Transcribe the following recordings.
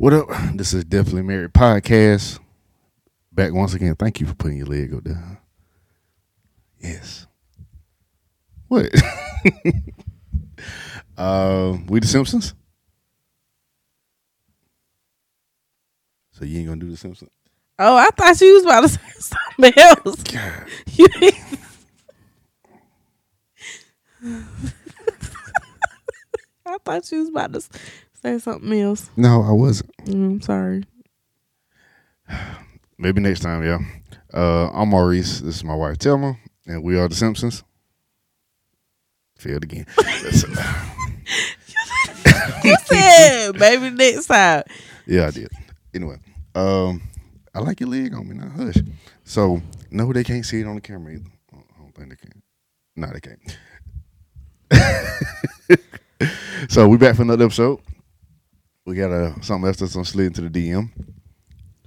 What up? This is Definitely Married Podcast. Back once again. Thank you for putting your leg up there. Yes. What? uh, we the Simpsons? So you ain't gonna do the Simpsons? Oh, I thought you was about to say something else. God. You- I thought you was about to say something else. No, I wasn't. Mm, I'm sorry. Maybe next time, yeah. Uh, I'm Maurice. This is my wife Telma, and we are the Simpsons. Failed again. Listen. You said maybe next time. Yeah, I did. Anyway, um, I like your leg on me now. Hush. So no, they can't see it on the camera either. I don't think they can. No, they can't. so we're back for another episode. We got a something else that's gonna slid into the DM.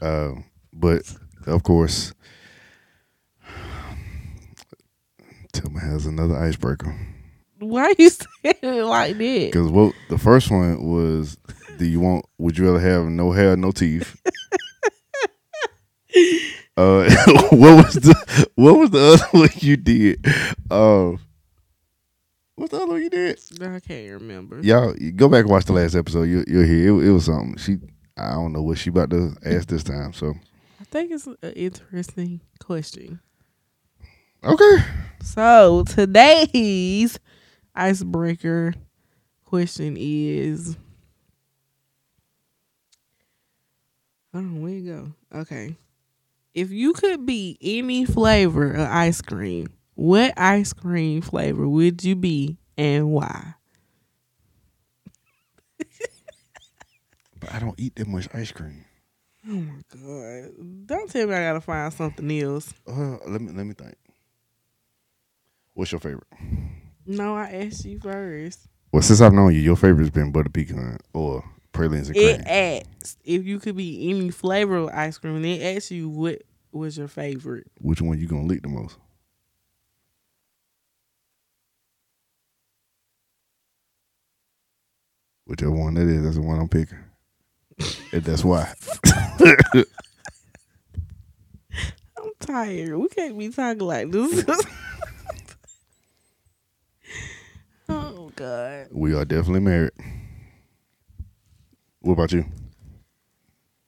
Uh, but of course, Tillman has another icebreaker. Why are you saying it like that? Because what the first one was, do you want? Would you rather have no hair, no teeth? uh, what was the what was the other one you did? Uh, what's the other one you did? I can't remember. Y'all, go back and watch the last episode. You, you'll hear it, it was something. She, I don't know what she about to ask this time. So I think it's an interesting question. okay, So today's icebreaker question is Hold on, where you go? Okay. If you could be any flavor of ice cream, what ice cream flavor would you be and why? but I don't eat that much ice cream. Oh my god. Don't tell me I gotta find something else. Uh, let me let me think. What's your favorite? No, I asked you first. Well, since I've known you, your favorite's been butter pecan or pralines and cream. It asked if you could be any flavor of ice cream, and it asked you what was your favorite. Which one you gonna lick the most? Whichever one that is, that's the one I'm picking. and that's why. I'm tired. We can't be talking like this. oh God. We are definitely married. What about you?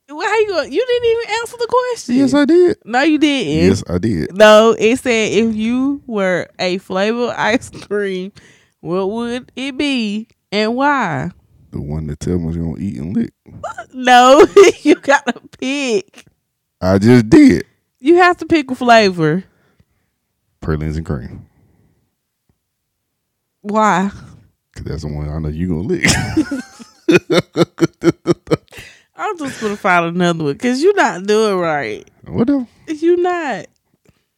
Why you going? You didn't even answer the question. Yes, I did. no, you didn't. Yes, I did. No, it said if you were a flavor ice cream, what would it be and why? The one that tell me you gonna eat and lick. No, you gotta pick. I just did. You have to pick a flavor. Pralines and cream. Why? Cause that's the one I know you gonna lick. I'm just gonna find another one because you're not doing right. Whatever. You not.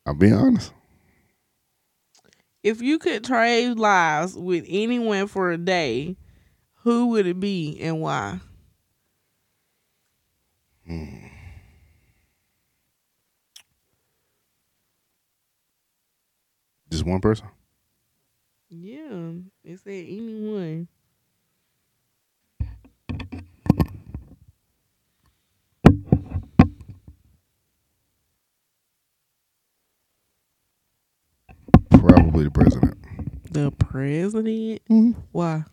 I'm being honest. If you could trade lives with anyone for a day, who would it be and why? Just one person. Yeah, it said anyone. Probably the president. The president? Mm-hmm. Why?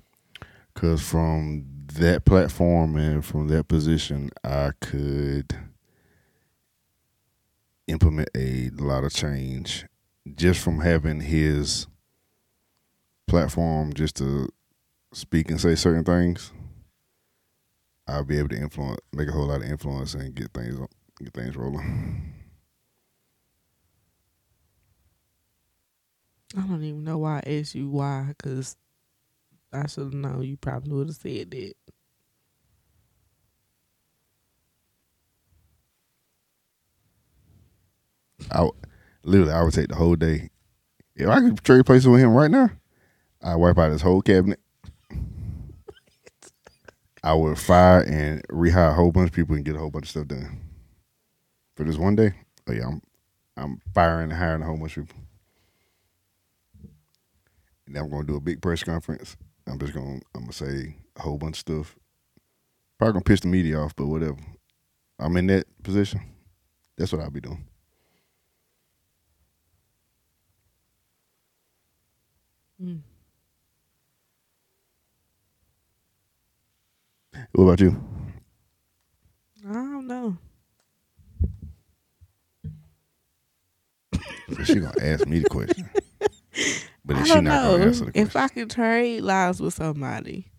Cause from that platform and from that position, I could implement a lot of change just from having his platform just to speak and say certain things. I'll be able to influence, make a whole lot of influence, and get things get things rolling. I don't even know why I asked you why, because I should have known you probably would have said that. I literally I would take the whole day. If I could trade places with him right now, I'd wipe out his whole cabinet. I would fire and rehire a whole bunch of people and get a whole bunch of stuff done. For this one day, oh yeah, I'm I'm firing and hiring a whole bunch of people. And I'm gonna do a big press conference. I'm just gonna I'm gonna say a whole bunch of stuff Probably gonna piss the media off, but whatever. I'm in that position. That's what I'll be doing. Mm. What about you? I don't know. she gonna ask me the question, but I she don't not know gonna answer the if question. I could trade lives with somebody.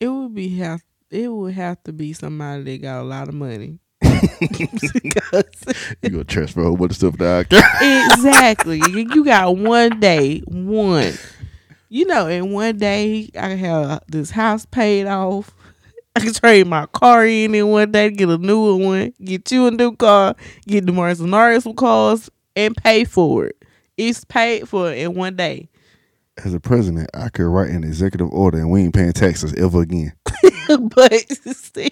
It would be have it would have to be somebody that got a lot of money. You gonna transfer a whole bunch of stuff to our exactly. You got one day, one. You know, in one day I can have this house paid off. I can trade my car in in one day, get a newer one, get you a new car, get the Mercenaries some cars, and pay for it. It's paid for in one day. As a president, I could write an executive order and we ain't paying taxes ever again. but still,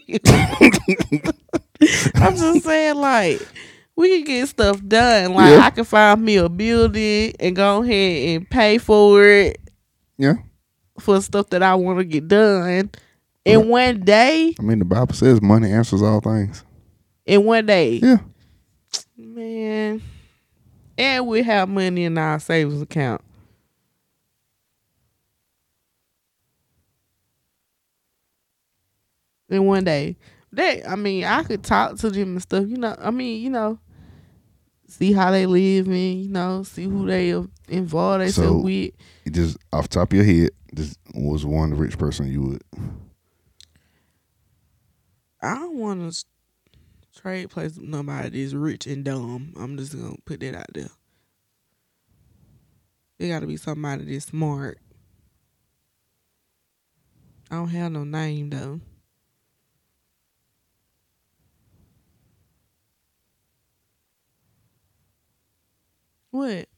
I'm just saying, like, we can get stuff done. Like, Yeah. I can find me a building and go ahead and pay for it Yeah, for stuff that I want to get done in one day. I mean the Bible says money answers all things. In one day, Yeah, man. And we have money in our savings account. In one day, that I mean, I could talk to them and stuff. You know, I mean, you know, see how they live and you know, see who they involve themselves So- with. just off the top of your head, this was one rich person you would. I don't want to trade place with nobody that's rich and dumb. I'm just gonna put that out there. It got to be somebody that's smart. I don't have no name though. What?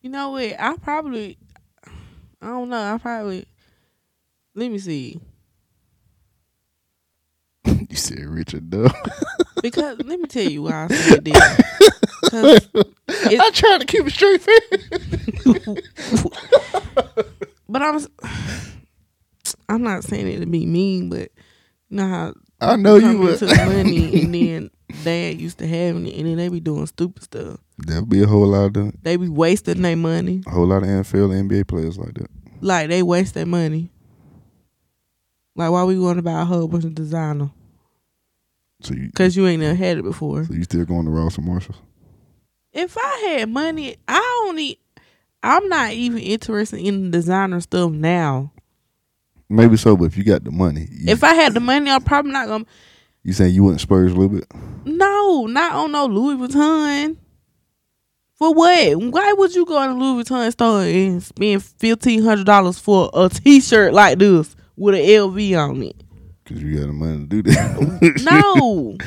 You know what? I probably, I don't know. I probably, let me see. you said Richard Dove. Because let me tell you why I said this. I tried to keep a straight face. but I'm, I'm not saying it to be mean, but you know how I know you would. money and then dad used to having it and then they be doing stupid stuff. There'll be a whole lot of They be wasting their money. a whole lot of NFL NBA players like that. Like they waste their money. Like why we going to buy a whole bunch of designer? So you, Cause you ain't never had it before. so you still going to Ross and Marshalls? If I had money, I only I'm not even interested in designer stuff now. Maybe so, but if you got the money, you, If I had the money, I'm probably not gonna you saying you wouldn't splurge a little bit? No, not on no Louis Vuitton. For what? Why would you go in a Louis Vuitton store and spend fifteen hundred dollars for a T shirt like this with an LV on it? Because you got the money to do that. No.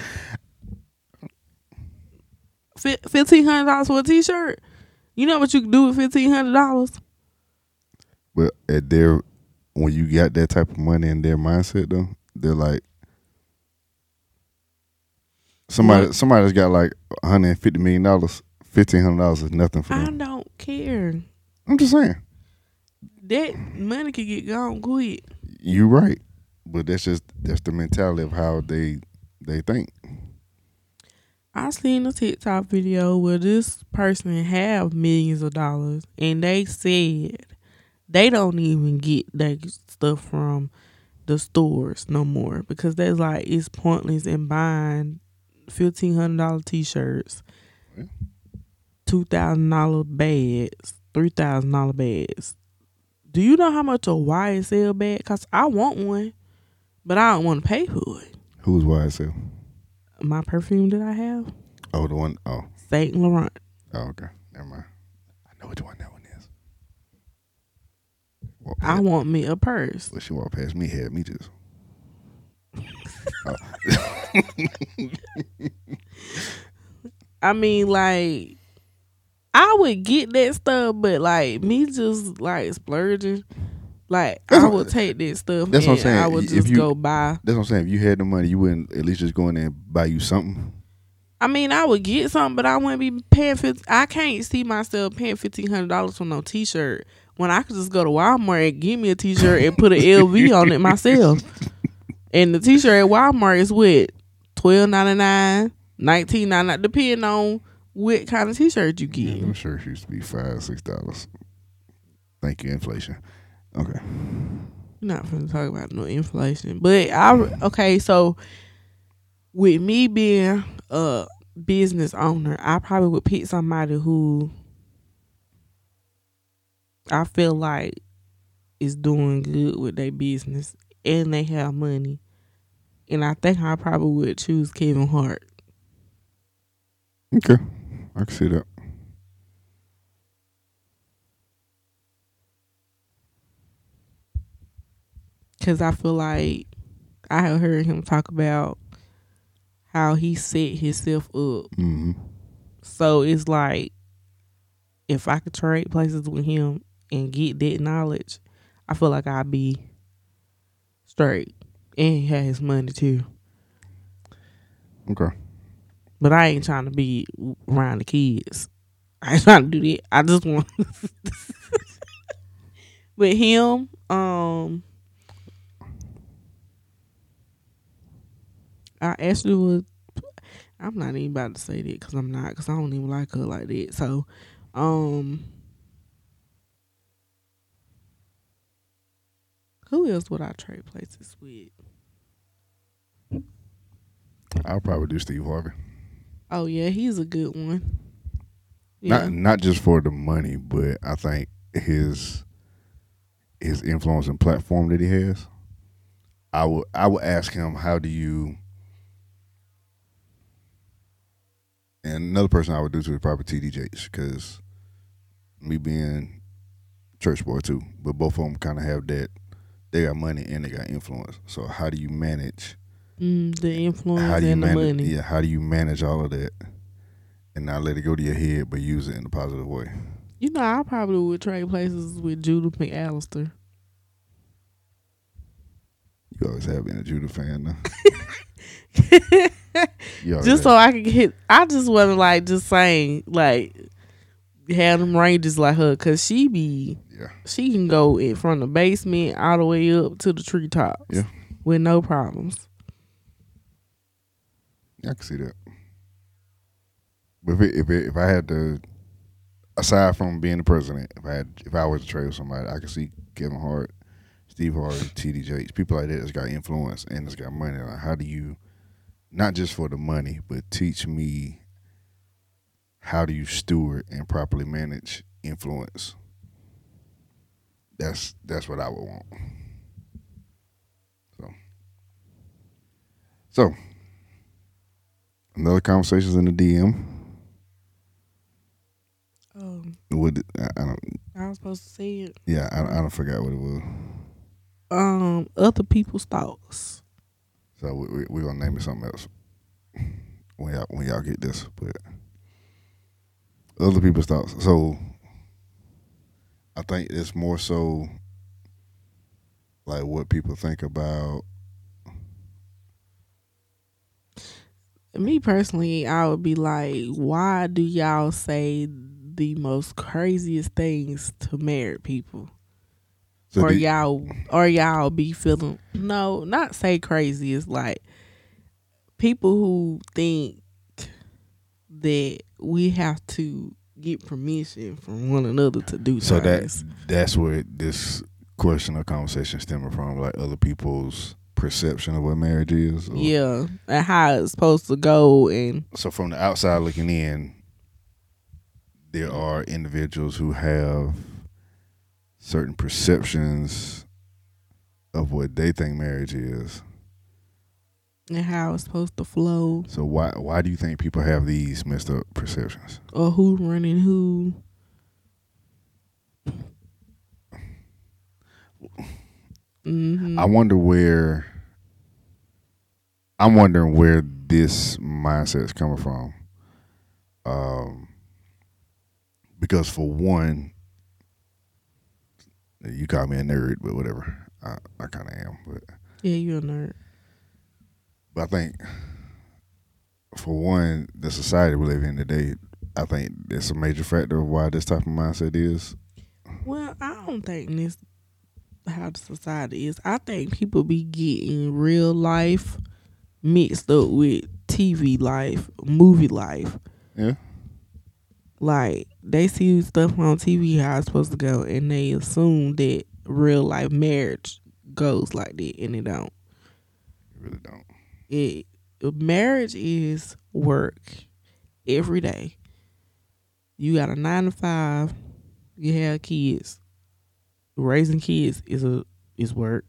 Fifteen hundred dollars for a T shirt. You know what you can do with fifteen hundred dollars? But at their when you got that type of money in their mindset though, they're like somebody What? somebody that's got like hundred and fifty million dollars, fifteen hundred dollars is nothing for them. I don't care. I'm just saying. That money could get gone quick. You're right. But that's just that's the mentality of how they they think. I seen a TikTok video where this person have millions of dollars and they said they don't even get that stuff from the stores no more because that's like it's pointless in buying fifteen hundred dollar t shirts, two thousand dollar bags, three thousand dollar bags. Do you know how much a YSL bag? Cause I want one, but I don't want to pay for it. Who's YSL? My perfume that I have, Oh, the one oh Saint Laurent. oh okay. Never mind. I know which one that one is. Walk I past, want me a purse. well, she walked past me, had me just. Oh. I mean, like, I would get that stuff, but like me just like splurging, like That's I would take that stuff. that's what I'm saying. I would just you- go buy. That's what I'm saying. If you had the money, you wouldn't at least just go in there and buy you something. I mean, I would get something, but I wouldn't be paying. 50, I can't see myself paying fifteen hundred dollars for no t shirt when I could just go to Walmart and get me a t shirt and put an LV on it myself. And the t shirt at Walmart is what twelve ninety nine, nineteen ninety nine, depending on what kind of t shirt you get. Yeah, I'm sure it used to be five, six dollars. Thank you, inflation. Okay. We're not to talk about no inflation, but I okay. So with me being a business owner, I probably would pick somebody who I feel like is doing good with their business and they have money. And I think I probably would choose Kevin Hart. Okay. I can see that. Cause I feel like I have heard him talk about how he set himself up. hmm So it's like if I could trade places with him and get that knowledge, I feel like I'd be straight. And he had his money too. Okay. But I ain't trying to be around the kids. I ain't trying to do that. I just want With him, um I actually was I'm not even about to say that because I'm not because I don't even like her like that. So, um, who else would I trade places with? I'll probably do Steve Harvey. Oh yeah, he's a good one. Yeah, Not not just for the money, but I think his his influence and platform that he has. I would I would ask him how do you and another person I would do to is probably TD Jakes because me being church boy too, but both of them kind of have that they got money and they got influence. So how do you manage? Mm, the influence how do you and the manage? money. Yeah, how do you manage all of that and not let it go to your head, but use it in a positive way? You know, I probably would trade places with Judith McAllister. You always have been a Judith fan, now. Just so. I could get. I just wasn't like just saying like have them ranges like her because she be yeah, she can go in from the basement all the way up to the treetops. Yeah. with no problems. I can see that. But if it, if it, if I had to, aside from being the president, if I had if I was to trade with somebody, I could see Kevin Hart, Steve Harvey, T.D. Jakes, people like that that's got influence and that's got money. Like, how do you, not just for the money, but teach me how do you steward and properly manage influence? That's that's what I would want. So, so another conversations in the DM. Um, Would I, I don't? I was supposed to say it. Yeah, I, I don't forgot what it was. Um, other people's thoughts. So we, we we're gonna name it something else when y'all when y'all get this. But other people's thoughts. So I think it's more so like what people think about. Me personally, I would be like, why do y'all say the most craziest things to married people? So or do- y'all or y'all be feeling no, not say crazy. It's like people who think that we have to get permission from one another to do so that that's where this question or conversation stemming from, like other people's perception of what marriage is. or- yeah, and how it's supposed to go, and so from the outside looking in, there are individuals who have certain perceptions of what they think marriage is. and how it's supposed to flow, So why why do you think people have these messed up perceptions? or who running who. hmm I wonder where I'm wondering where this mindset is coming from. Um because for one you call me a nerd, but whatever. I, I kinda am. But Yeah, you're a nerd. But I think for one, the society we live in today, I think it's a major factor of why this type of mindset is. Well, I don't think this how the society is. I think people be getting real life mixed up with TV life, movie life. Yeah. Like they see stuff on TV how it's supposed to go, and they assume that real life marriage goes like that, and it don't. You really don't. It marriage is work every day. You got a nine to five. You have kids. Raising kids is a is work.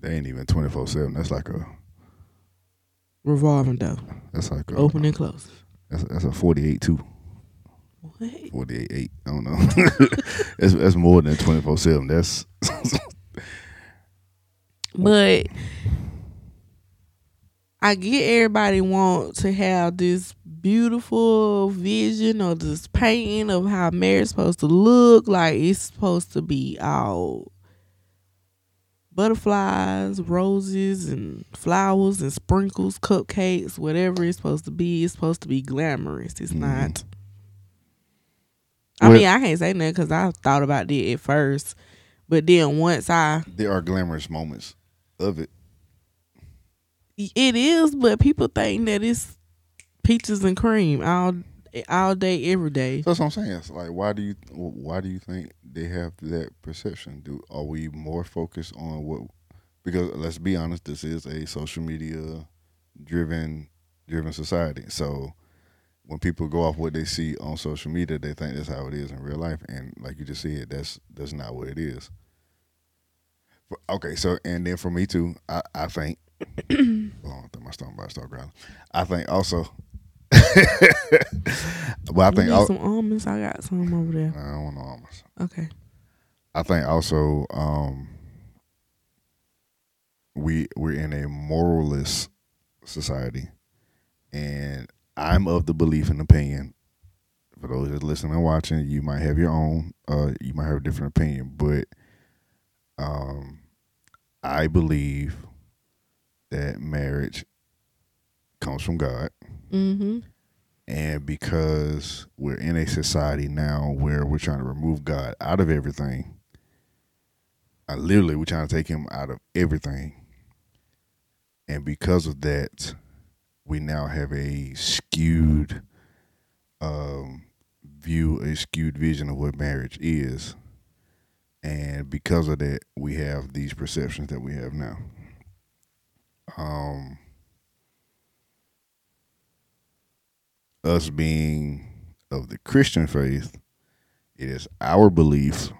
They ain't even twenty four seven. That's like a Revolving door, that's like a open and close. That's that's a forty eight two. What? Forty eight eight. I don't know. that's that's more than twenty four seven. That's But I get everybody want to have this beautiful vision or this painting of how marriage supposed to look. Like it's supposed to be all butterflies, roses, and flowers and sprinkles, cupcakes, whatever it's supposed to be. It's supposed to be glamorous. It's Mhm. not. I mean, I can't say nothing because I thought about it at first, but then once I there are glamorous moments of it. It is, but people think that it's peaches and cream all all day, every day. That's what I'm saying. It's like, why do you why do you think they have that perception? Do are we more focused on what? Because let's be honest, this is a social media driven driven society. So when people go off what they see on social media, they think that's how it is in real life. And like you just said, that's that's not what it is. Okay, so and then for me too, I I think. oh, I my stomach start growling. I think also. but I think need al- some almonds. I got some over there. I don't want no almonds. Okay. I think also um, we we're in a moralist society, and I'm of the belief and opinion. For those that listening and watching, you might have your own, uh, you might have a different opinion, but um, I believe that marriage comes from God. Mm-hmm. And because we're in a society now where we're trying to remove God out of everything, uh, literally, we're trying to take him out of everything. And because of that, we now have a skewed um, view, a skewed vision of what marriage is. And because of that, we have these perceptions that we have now. Um, us being of the Christian faith, it is our belief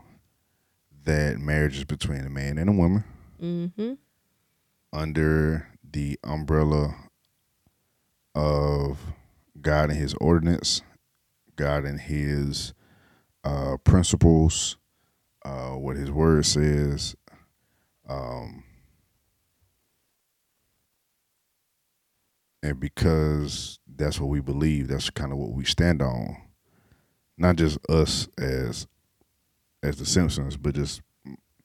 that marriage is between a man and a woman Mm-hmm. under the umbrella of God and His ordinance, God and His uh, principles, uh, what His Word says. Um, and because that's what we believe, that's kind of what we stand on. Not just us as as the Simpsons, but just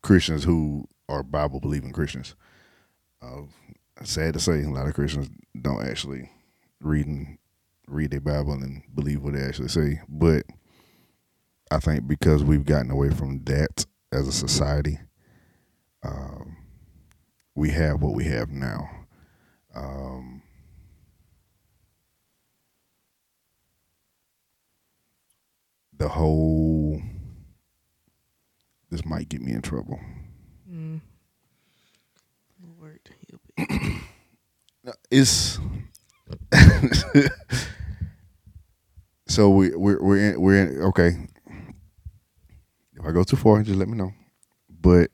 Christians who are Bible believing Christians. Uh, sad to say, a lot of Christians don't actually read and read their Bible and believe what they actually say. But I think because we've gotten away from that as a society, um, we have what we have now. Um, the whole this might get me in trouble. Mm. Lord, it. It's so we we're we're in, we're in okay. If I go too far, just let me know. But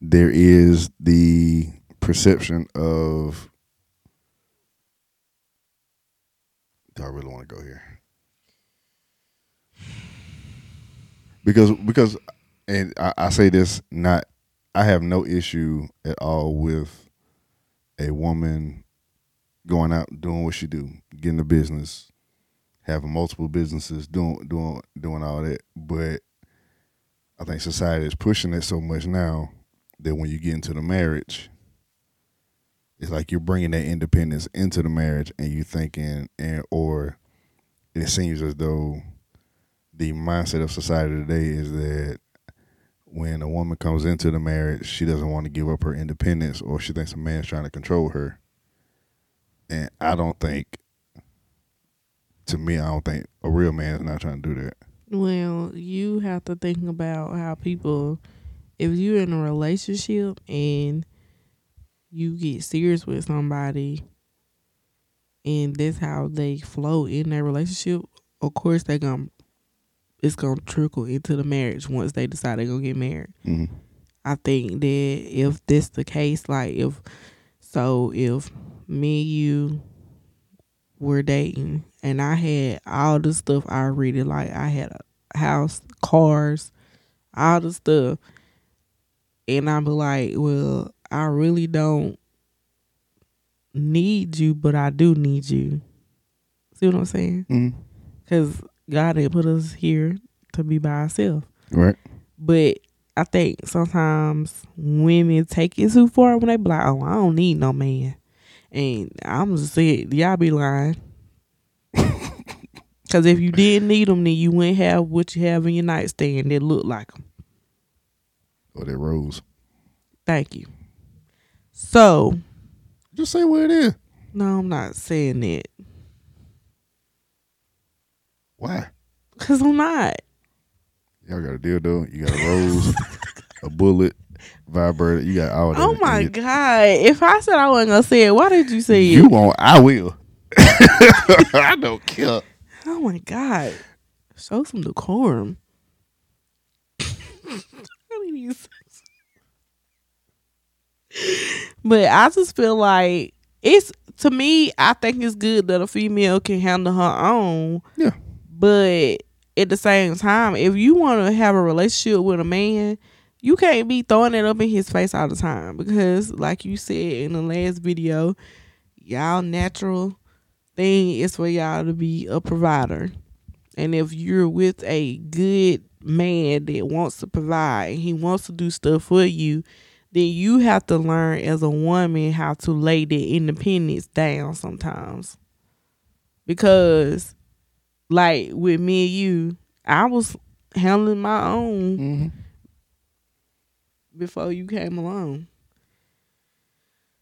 there is the perception of do I really want to go here? Because because and I, I say this not I have no issue at all with a woman going out doing what she do, getting a business, having multiple businesses, doing doing doing all that. But I think society is pushing it so much now that when you get into the marriage, it's like you're bringing that independence into the marriage, and you thinking, and or it seems as though the mindset of society today is that when a woman comes into the marriage, she doesn't want to give up her independence, or she thinks a man's trying to control her. And I don't think, to me, I don't think a real man is not trying to do that. Well, you have to think about how people, if you're in a relationship and you get serious with somebody, and that's how they flow in that relationship, of course they're gonna it's gonna trickle into the marriage once they decide they're gonna get married. Mm-hmm. I think that if this the case, like if so, if me you were dating and I had all the stuff I really like, I had a house, cars, all the stuff, and I be like, well, I really don't need you, but I do need you. See what I'm saying? Mm-hmm. Because God didn't put us here to be by ourselves. Right. But I think sometimes women take it too far when they be like, "Oh, I don't need no man," and I'm just saying, y'all be lying. Cause if you didn't need them, then you wouldn't have what you have in your nightstand that look like them. Or that rose. Thank you. So, Just say what it is. no, I'm not saying that. Why? Cause I'm not. Y'all got a dildo. You got a rose, a bullet, vibrator. You got all that. Oh my god! If I said I wasn't gonna say it, why did you say You it? You won't. I will. I don't care. Oh my god! Show some decorum. I mean, you- but I just feel like it's to me. I think it's good that a female can handle her own. Yeah. But at the same time, if you want to have a relationship with a man, you can't be throwing it up in his face all the time because, like you said in the last video, y'all natural thing is for y'all to be a provider. And if you're with a good man that wants to provide and he wants to do stuff for you, then you have to learn as a woman how to lay the independence down sometimes. Because like with me and you, I was handling my own Mm-hmm. before you came along.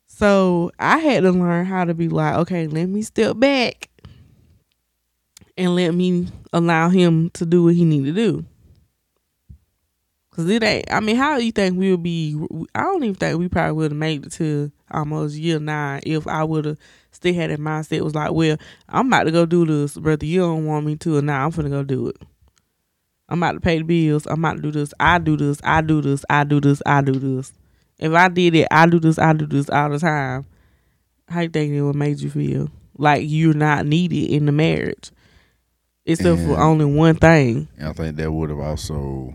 So I had to learn how to be like, okay, let me step back and let me allow him to do what he need to do. Cause it ain't. I mean, how do you think we'll be? I don't even think we probably would have made it to almost year nine if I would have still had that mindset. Was like, well, I'm about to go do this, brother. You don't want me to, and now I'm finna go do it. I'm about to pay the bills. I'm about to do this. I do this. I do this. I do this. I do this. If I did it, I do this. I do this all the time. How you think it would made you feel? Like you're not needed in the marriage, except for only one thing. I think that would have also.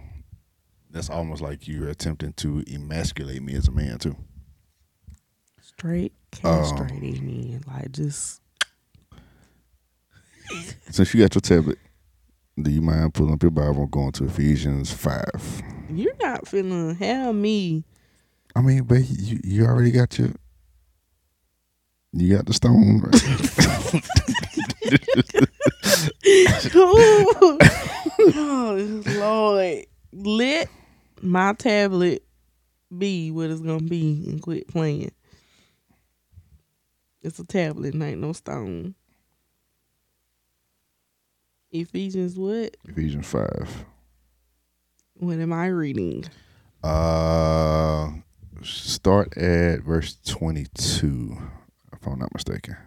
That's almost like you're attempting to emasculate me as a man too. Straight castrating um, me, like just Since you got your tablet, do you mind pulling up your Bible and going to Ephesians five? you're not finna have me. I mean, but you you already got your. You got the stone, right? oh Lord, let my tablet be what it's gonna be and quit playing. It's a tablet, and ain't no stone. Ephesians what? Ephesians five. What am I reading? Uh, start at verse twenty-two, if I'm not mistaken.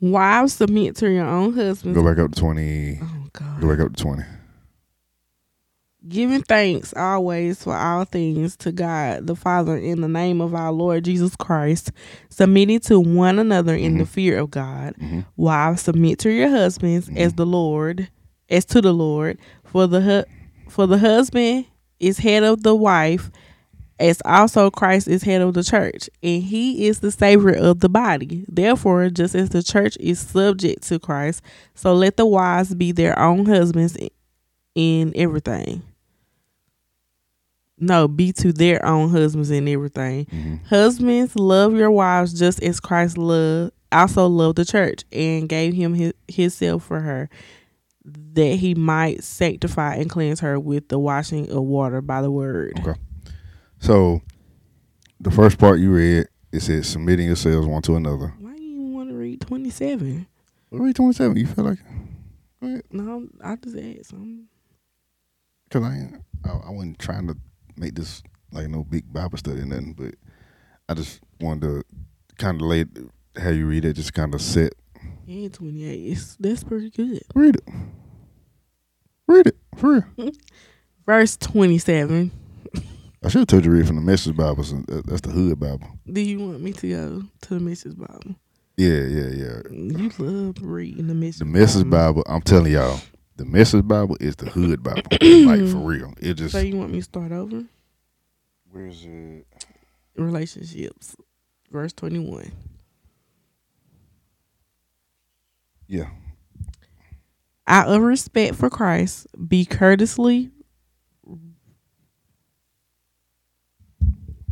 Wives submit to your own husbands. Go back up to twenty. Oh God. Go back up to twenty. Giving thanks always for all things to God the Father in the name of our Lord Jesus Christ, submitting to one another in the fear of God. Mhm. Wives submit to your husbands as the Lord, as to the Lord. For the hu- for the husband is head of the wife, as also Christ is head of the church, and he is the savior of the body. Therefore, just as the church is subject to Christ, so let the wives be their own husbands in everything. No, be to their own husbands and everything. Mhm. Husbands, love your wives just as Christ loved, also loved the church and gave him his, himself for her, that he might sanctify and cleanse her with the washing of water by the word. Okay. So, the first part you read, it says submitting yourselves one to another. Why do you even want to read 27? Read 27. You feel like, No, I just asked something. because I, I, I wasn't trying to make this like no big Bible study or nothing, but I just wanted to kind of lay how you read it, just kind of set. And 28. It's, that's pretty good. Read it. Read it. For real. Verse 27. I should have told you to read from the Message Bible. So that's the Hood Bible. Do you want me to go to the Message Bible? Yeah, yeah, yeah. You love reading the Message The Message Bible, I'm telling y'all, the Message Bible is the Hood Bible. like for real. It just So you want me to start over? where's it? Relationships. Verse 21. Yeah. Out of respect for Christ, be courteously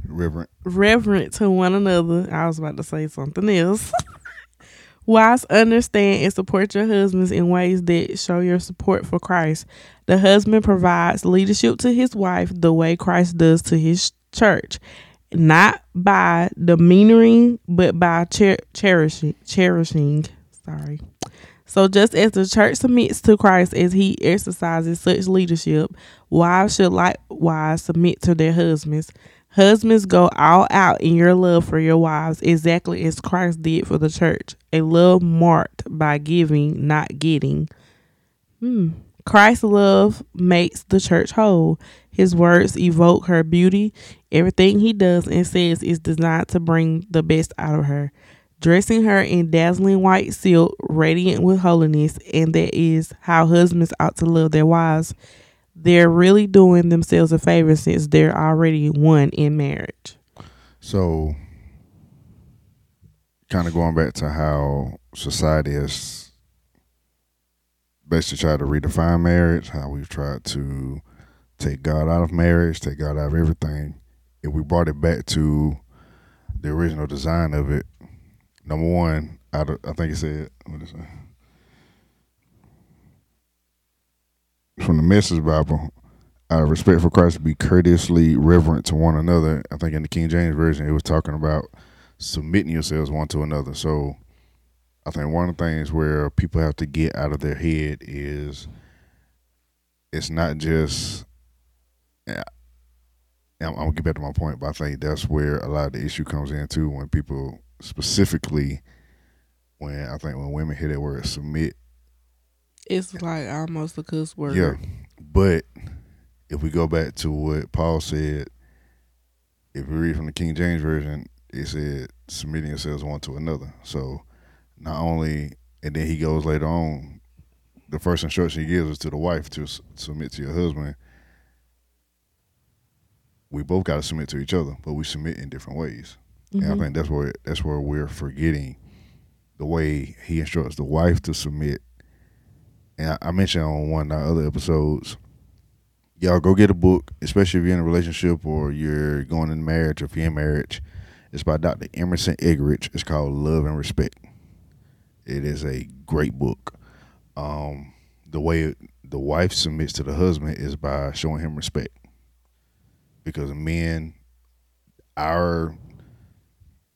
Reverend. reverent to one another. I was about to say something else. Wives, understand and support your husbands in ways that show your support for Christ. The husband provides leadership to his wife the way Christ does to his church, not by demeanoring, but by cher- cherishing. Cherishing. Sorry. So just as the church submits to Christ as he exercises such leadership, wives should likewise submit to their husbands. Husbands, go all out in your love for your wives, exactly as Christ did for the church. A love marked by giving, not getting. Hmm. Christ's love makes the church whole. His words evoke her beauty. Everything he does and says is designed to bring the best out of her. Dressing her in dazzling white silk, radiant with holiness, and that is how husbands ought to love their wives they're really doing themselves a favor since they're already one in marriage. So kind of going back to how society has basically tried to redefine marriage, how we've tried to take God out of marriage, take God out of everything. If we brought it back to the original design of it, number one, of, I think it said, what is it? From the Message Bible, of respect for Christ, to be courteously reverent to one another. I think in the King James Version, it was talking about submitting yourselves one to another. So I think one of the things where people have to get out of their head is it's not just. I'm gonna get back to my point, but I think that's where a lot of the issue comes in too. When people specifically, when I think when women hear that word submit, It's like almost a cuss word. yeah. But if we go back to what Paul said, if we read from the King James Version, it said submitting yourselves one to another. So not only, and then he goes later on, the first instruction he gives is to the wife to submit to your husband. We both got to submit to each other, but we submit in different ways. And I Mhm. think that's where that's where we're forgetting the way he instructs the wife to submit. And I, mentioned on one of our other episodes, y'all go get a book, especially if you're in a relationship or you're going in marriage or if you're in marriage. It's by Dr. Emerson Eggerichs. It's called Love and Respect. It is a great book. Um, the way the wife submits to the husband is by showing him respect. Because men, our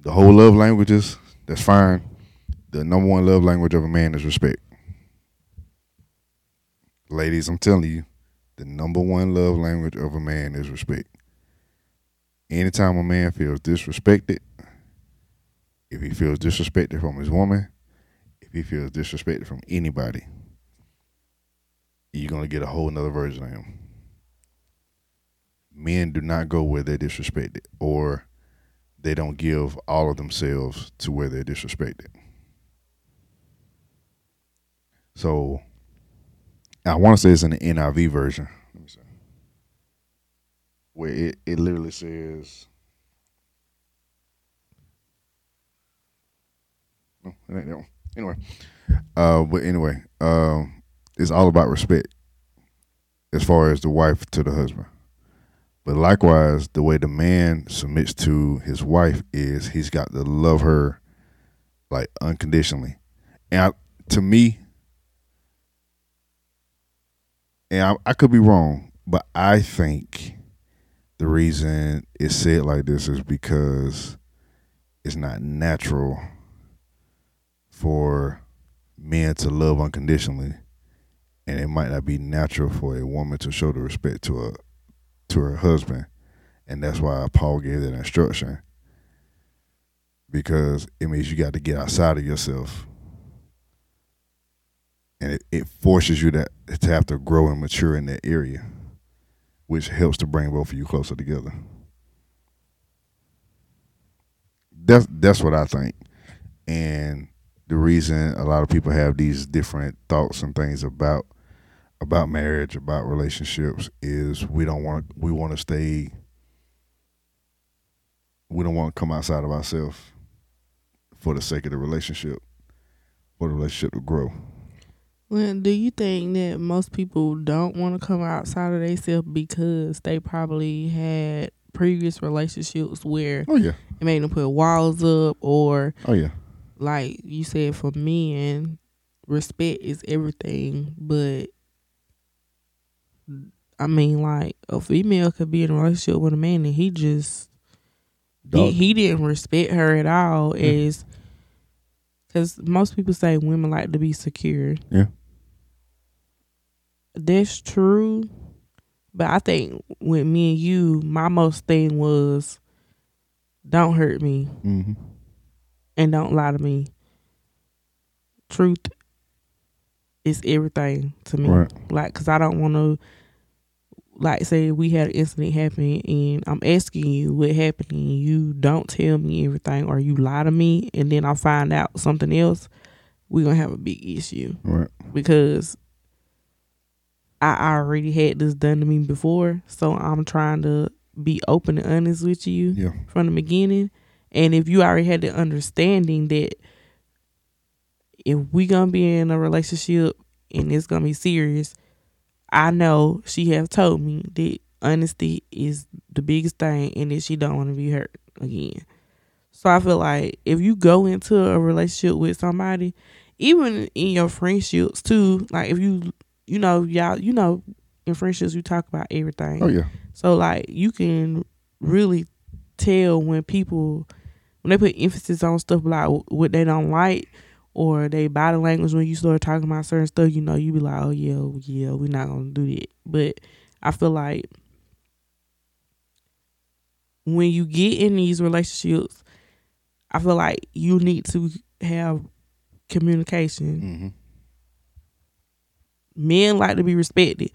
the whole love languages, that's fine. The number one love language of a man is respect. Ladies, I'm telling you, the number one love language of a man is respect. Anytime a man feels disrespected, if he feels disrespected from his woman, if he feels disrespected from anybody, you're gonna get a whole nother version of him. Men do not go where they're disrespected, or they don't give all of themselves to where they're disrespected. So I want to say it's in the NIV version. Let me see. Where it, it literally says No, it ain't that one. Anyway. Uh but anyway, um it's all about respect as far as the wife to the husband. But likewise, the way the man submits to his wife is he's got to love her like unconditionally. And I, to me, and I, I could be wrong, but I think the reason it's said like this is because it's not natural for men to love unconditionally. And it might not be natural for a woman to show the respect to a to her husband. And that's why paul gave that instruction. Because it means you got to get outside of yourself and it, it forces you to, to have to grow and mature in that area which helps to bring both of you closer together that's that's what i think and the reason a lot of people have these different thoughts and things about about marriage, about relationships is we don't want we want to stay we don't want to come outside of ourselves for the sake of the relationship, for the relationship to grow. Well, do you think that most people don't want to come outside of themselves because they probably had previous relationships where Oh yeah. it made them put walls up or Oh yeah. like you said for men respect is everything but i mean like a female could be in a relationship with a man and he just he, he didn't respect her at all Yeah. as because most people say women like to be secure Yeah. That's true but i think with me and you my most thing was don't hurt me hmm and don't lie to me. Truth is everything to me. Right. Like, cause I don't want to, like, say we had an incident happen and I'm asking you what happened and you don't tell me everything or you lie to me and then I find out something else. We're gonna have a big issue Right. because I already had this done to me before, so I'm trying to be open and honest with you Yeah. from the beginning. And if you already had the understanding that if we gonna be in a relationship and it's gonna be serious, I know she have told me that honesty is the biggest thing and that she don't want to be hurt again. So I feel like if you go into a relationship with somebody, even in your friendships too, like if you you know, y'all you know in friendships you talk about everything. Oh yeah. So like you can really tell when people when they put emphasis on stuff like what they don't like or they body language when you start talking about certain stuff, you know, you be like, Oh yeah, yeah, we're not gonna do that. But I feel like when you get in these relationships, I feel like you need to have communication hmm men like to be respected.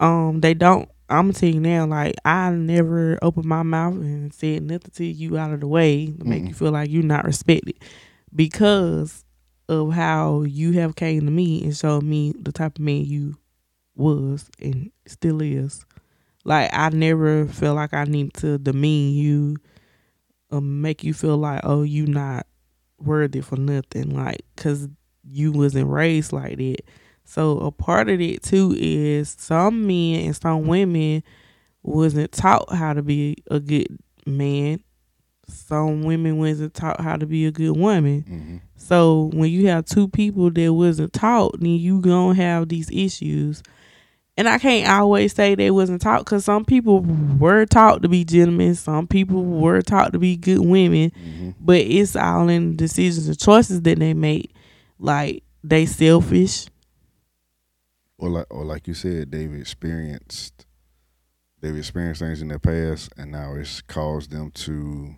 Um, they don't. I'm gonna tell you now, like I never opened my mouth and said nothing to you out of the way to make Mm-mm. you feel like you're not respected because of how you have came to me and showed me the type of man you was and still is. Like I never feel like I need to demean you, or make you feel like oh you not worthy for nothing, like because you wasn't raised like that. So a part of it too is some men and some women wasn't taught how to be a good man. Some women wasn't taught how to be a good woman. hmm So when you have two people that wasn't taught, then you gonna have these issues. And I can't always say they wasn't taught because some people were taught to be gentlemen, some people were taught to be good women, hmm but it's all in the decisions and choices that they make. Like they selfish. Or like or like you said, they've experienced they've experienced things in their past and now it's caused them to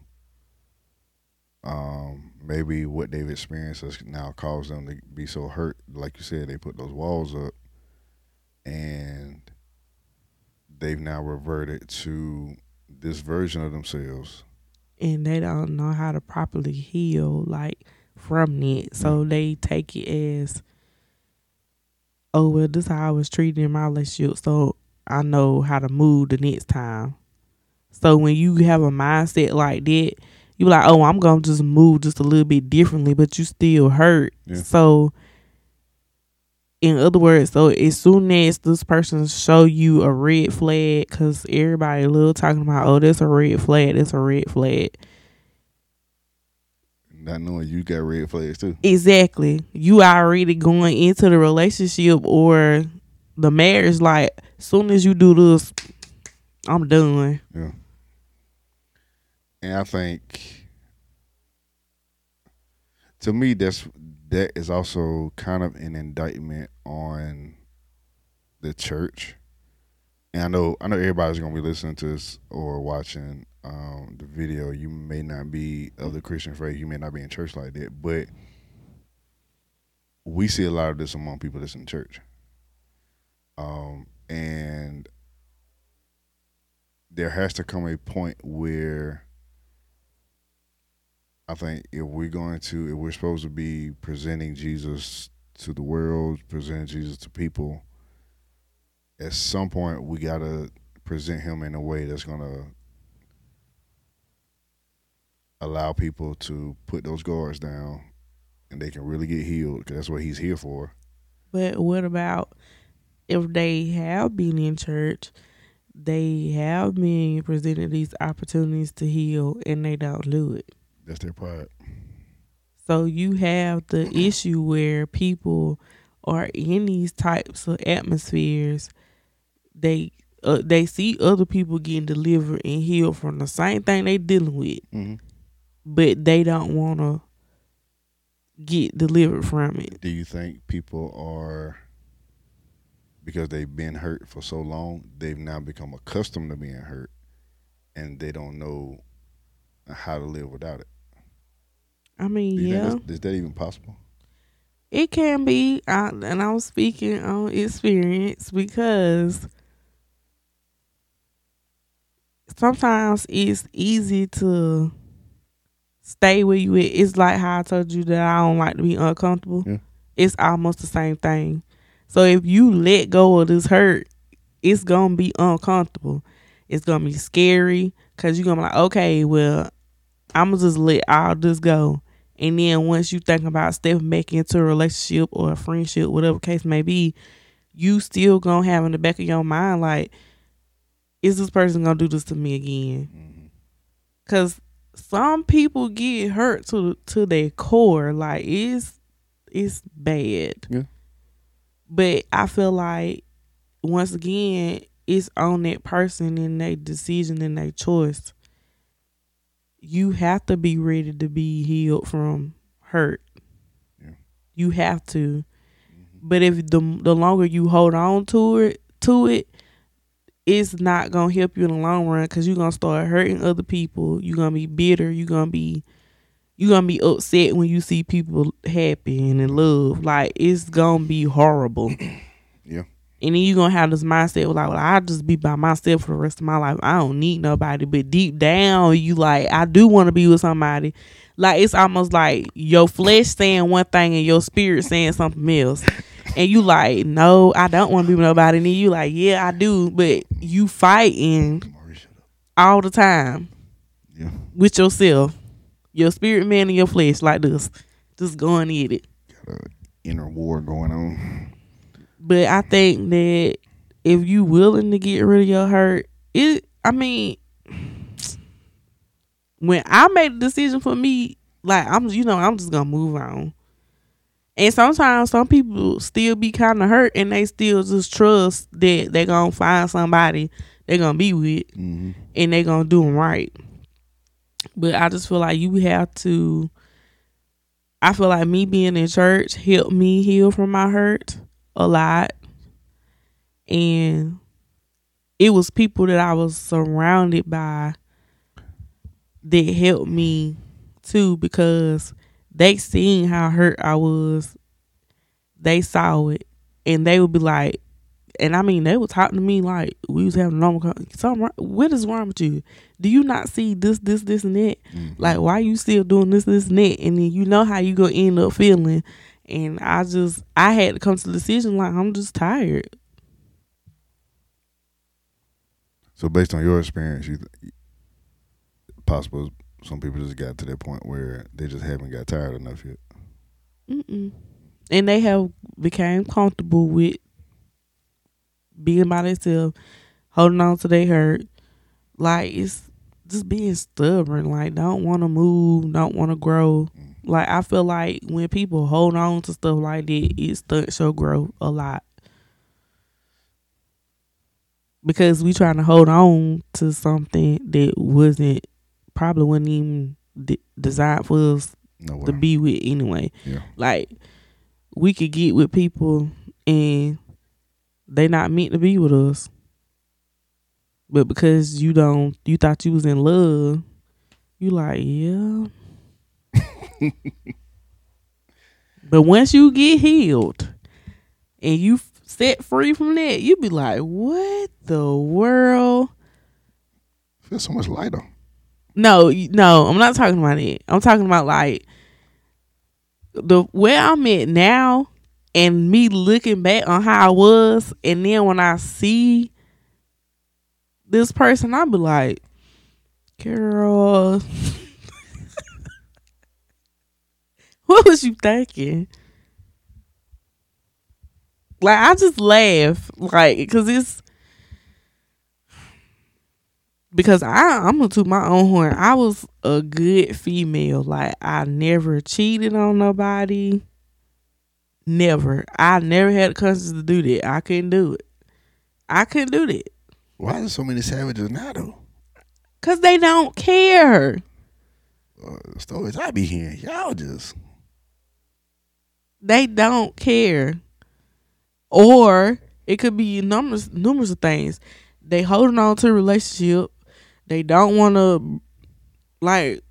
um maybe what they've experienced has now caused them to be so hurt. Like you said, they put those walls up and they've now reverted to this version of themselves. and they don't know how to properly heal like from it. So they take it as oh well this is how I was treated in my relationship so I know how to move the next time. So when you have a mindset like that, you like, Oh, I'm gonna just move just a little bit differently, but you still hurt. Yeah. So in other words, so as soon as this person show you a red flag, because everybody love talking about, oh, that's a red flag, that's a red flag. Not knowing you got red flags too. Exactly. You already going into the relationship or the marriage like soon as you do this, I'm done. Yeah. And I think to me that's that is also kind of an indictment on the church. And I know I know everybody's gonna be listening to this or watching um, the video. You may not be of the Christian faith, you may not be in church like that, but we see a lot of this among people that's in church. Um, and there has to come a point where I think if we're going to, if we're supposed to be presenting Jesus to the world, presenting Jesus to people, at some point we gotta present him in a way that's gonna allow people to put those guards down and they can really get healed because that's what he's here for. But what about if they have been in church, they have been presented these opportunities to heal and they don't do it? That's their pride. So you have the issue where people are in these types of atmospheres. They uh, they see other people getting delivered and healed from the same thing they dealing with, Mm-hmm. But they don't want to get delivered from it. Do you think people are because they've been hurt for so long, they've now become accustomed to being hurt, and they don't know how to live without it? I mean, yeah, is that even possible? it can be. I, and I'm speaking on experience because sometimes it's easy to stay where you at. It's like how I told you that I don't like to be uncomfortable. Yeah. It's almost the same thing. So if you let go of this hurt, it's gonna be uncomfortable. It's gonna be scary because you're gonna be like, okay, well, I'm gonna just let all this go. And then once you think about stepping back into a relationship or a friendship, whatever case may be, you still gonna have in the back of your mind like, is this person gonna do this to me again? Mm-hmm. Some people get hurt to to their core, like it's it's bad. Yeah. But I feel like once again, it's on that person and their decision and their choice. You have to be ready to be healed from hurt. Yeah. You have to. Mm-hmm. But if the the longer you hold on to it, to it, it's not gonna help you in the long run because you're gonna start hurting other people. You're gonna be bitter. You're gonna be you're gonna be upset when you see people happy and in love. Like it's gonna be horrible. Yeah. And then you're gonna have this mindset like, well, I'll just be by myself for the rest of my life. I don't need nobody. But deep down, you like, I do want to be with somebody. Like it's almost like your flesh saying one thing and your spirit saying something else. And you like, no, I don't want to be with nobody. And you like, yeah, I do. But you fighting Maury, shut up. all the time Yeah. with yourself, your spirit man and your flesh, like this, just going at it. Got an inner war going on. But I think that if you willing to get rid of your hurt, it. I mean, when I made the decision for me, like I'm, you know, I'm just gonna move on. And sometimes some people still be kind of hurt, and they still just trust that they gonna find somebody they gonna be with, Mm-hmm. and they gonna do them right. But I just feel like you have to. I feel like me being in church helped me heal from my hurt a lot, and it was people that I was surrounded by that helped me too because they seen how hurt I was. They saw it, and they would be like, and I mean, they were talking to me like we was having a normal. Something, what is wrong with you? Do you not see this, this, this, and that? Mm-hmm. Like, why you still doing this, this, and that? And then you know how you gonna end up feeling. And I just, I had to come to the decision like I'm just tired. So based on your experience, you th- possible some people just got to that point where they just haven't got tired enough yet. Mm-mm. and they have became comfortable with being by themselves, holding on to their hurt. Like it's just being stubborn. Like don't want to move, don't want to grow. Mm. Like I feel like when people hold on to stuff like that, it stunts your growth a lot. Because we trying to hold on to something that wasn't probably wasn't even de- designed for us No to be with anyway. Yeah. Like we could get with people and they not meant to be with us. But because you don't you thought you was in love, you like, yeah. but once you get healed and you set free from that, you be like, what the world? Feel so much lighter. No, no, I'm not talking about it. I'm talking about like the where I'm at now and me looking back on how I was and then when I see this person, I'll be like, girl, what was you thinking? Like I just laugh, like, cause it's because I I'm gonna toot my own horn. I was a good female. Like I never cheated on nobody. Never. I never had the conscience to do that. I couldn't do it. I couldn't do that. Why is so many savages now though? Cause they don't care. Uh, stories I be hearing, y'all just They don't care. Or it could be numerous numerous of things. They holding on to a relationship. They don't want to like.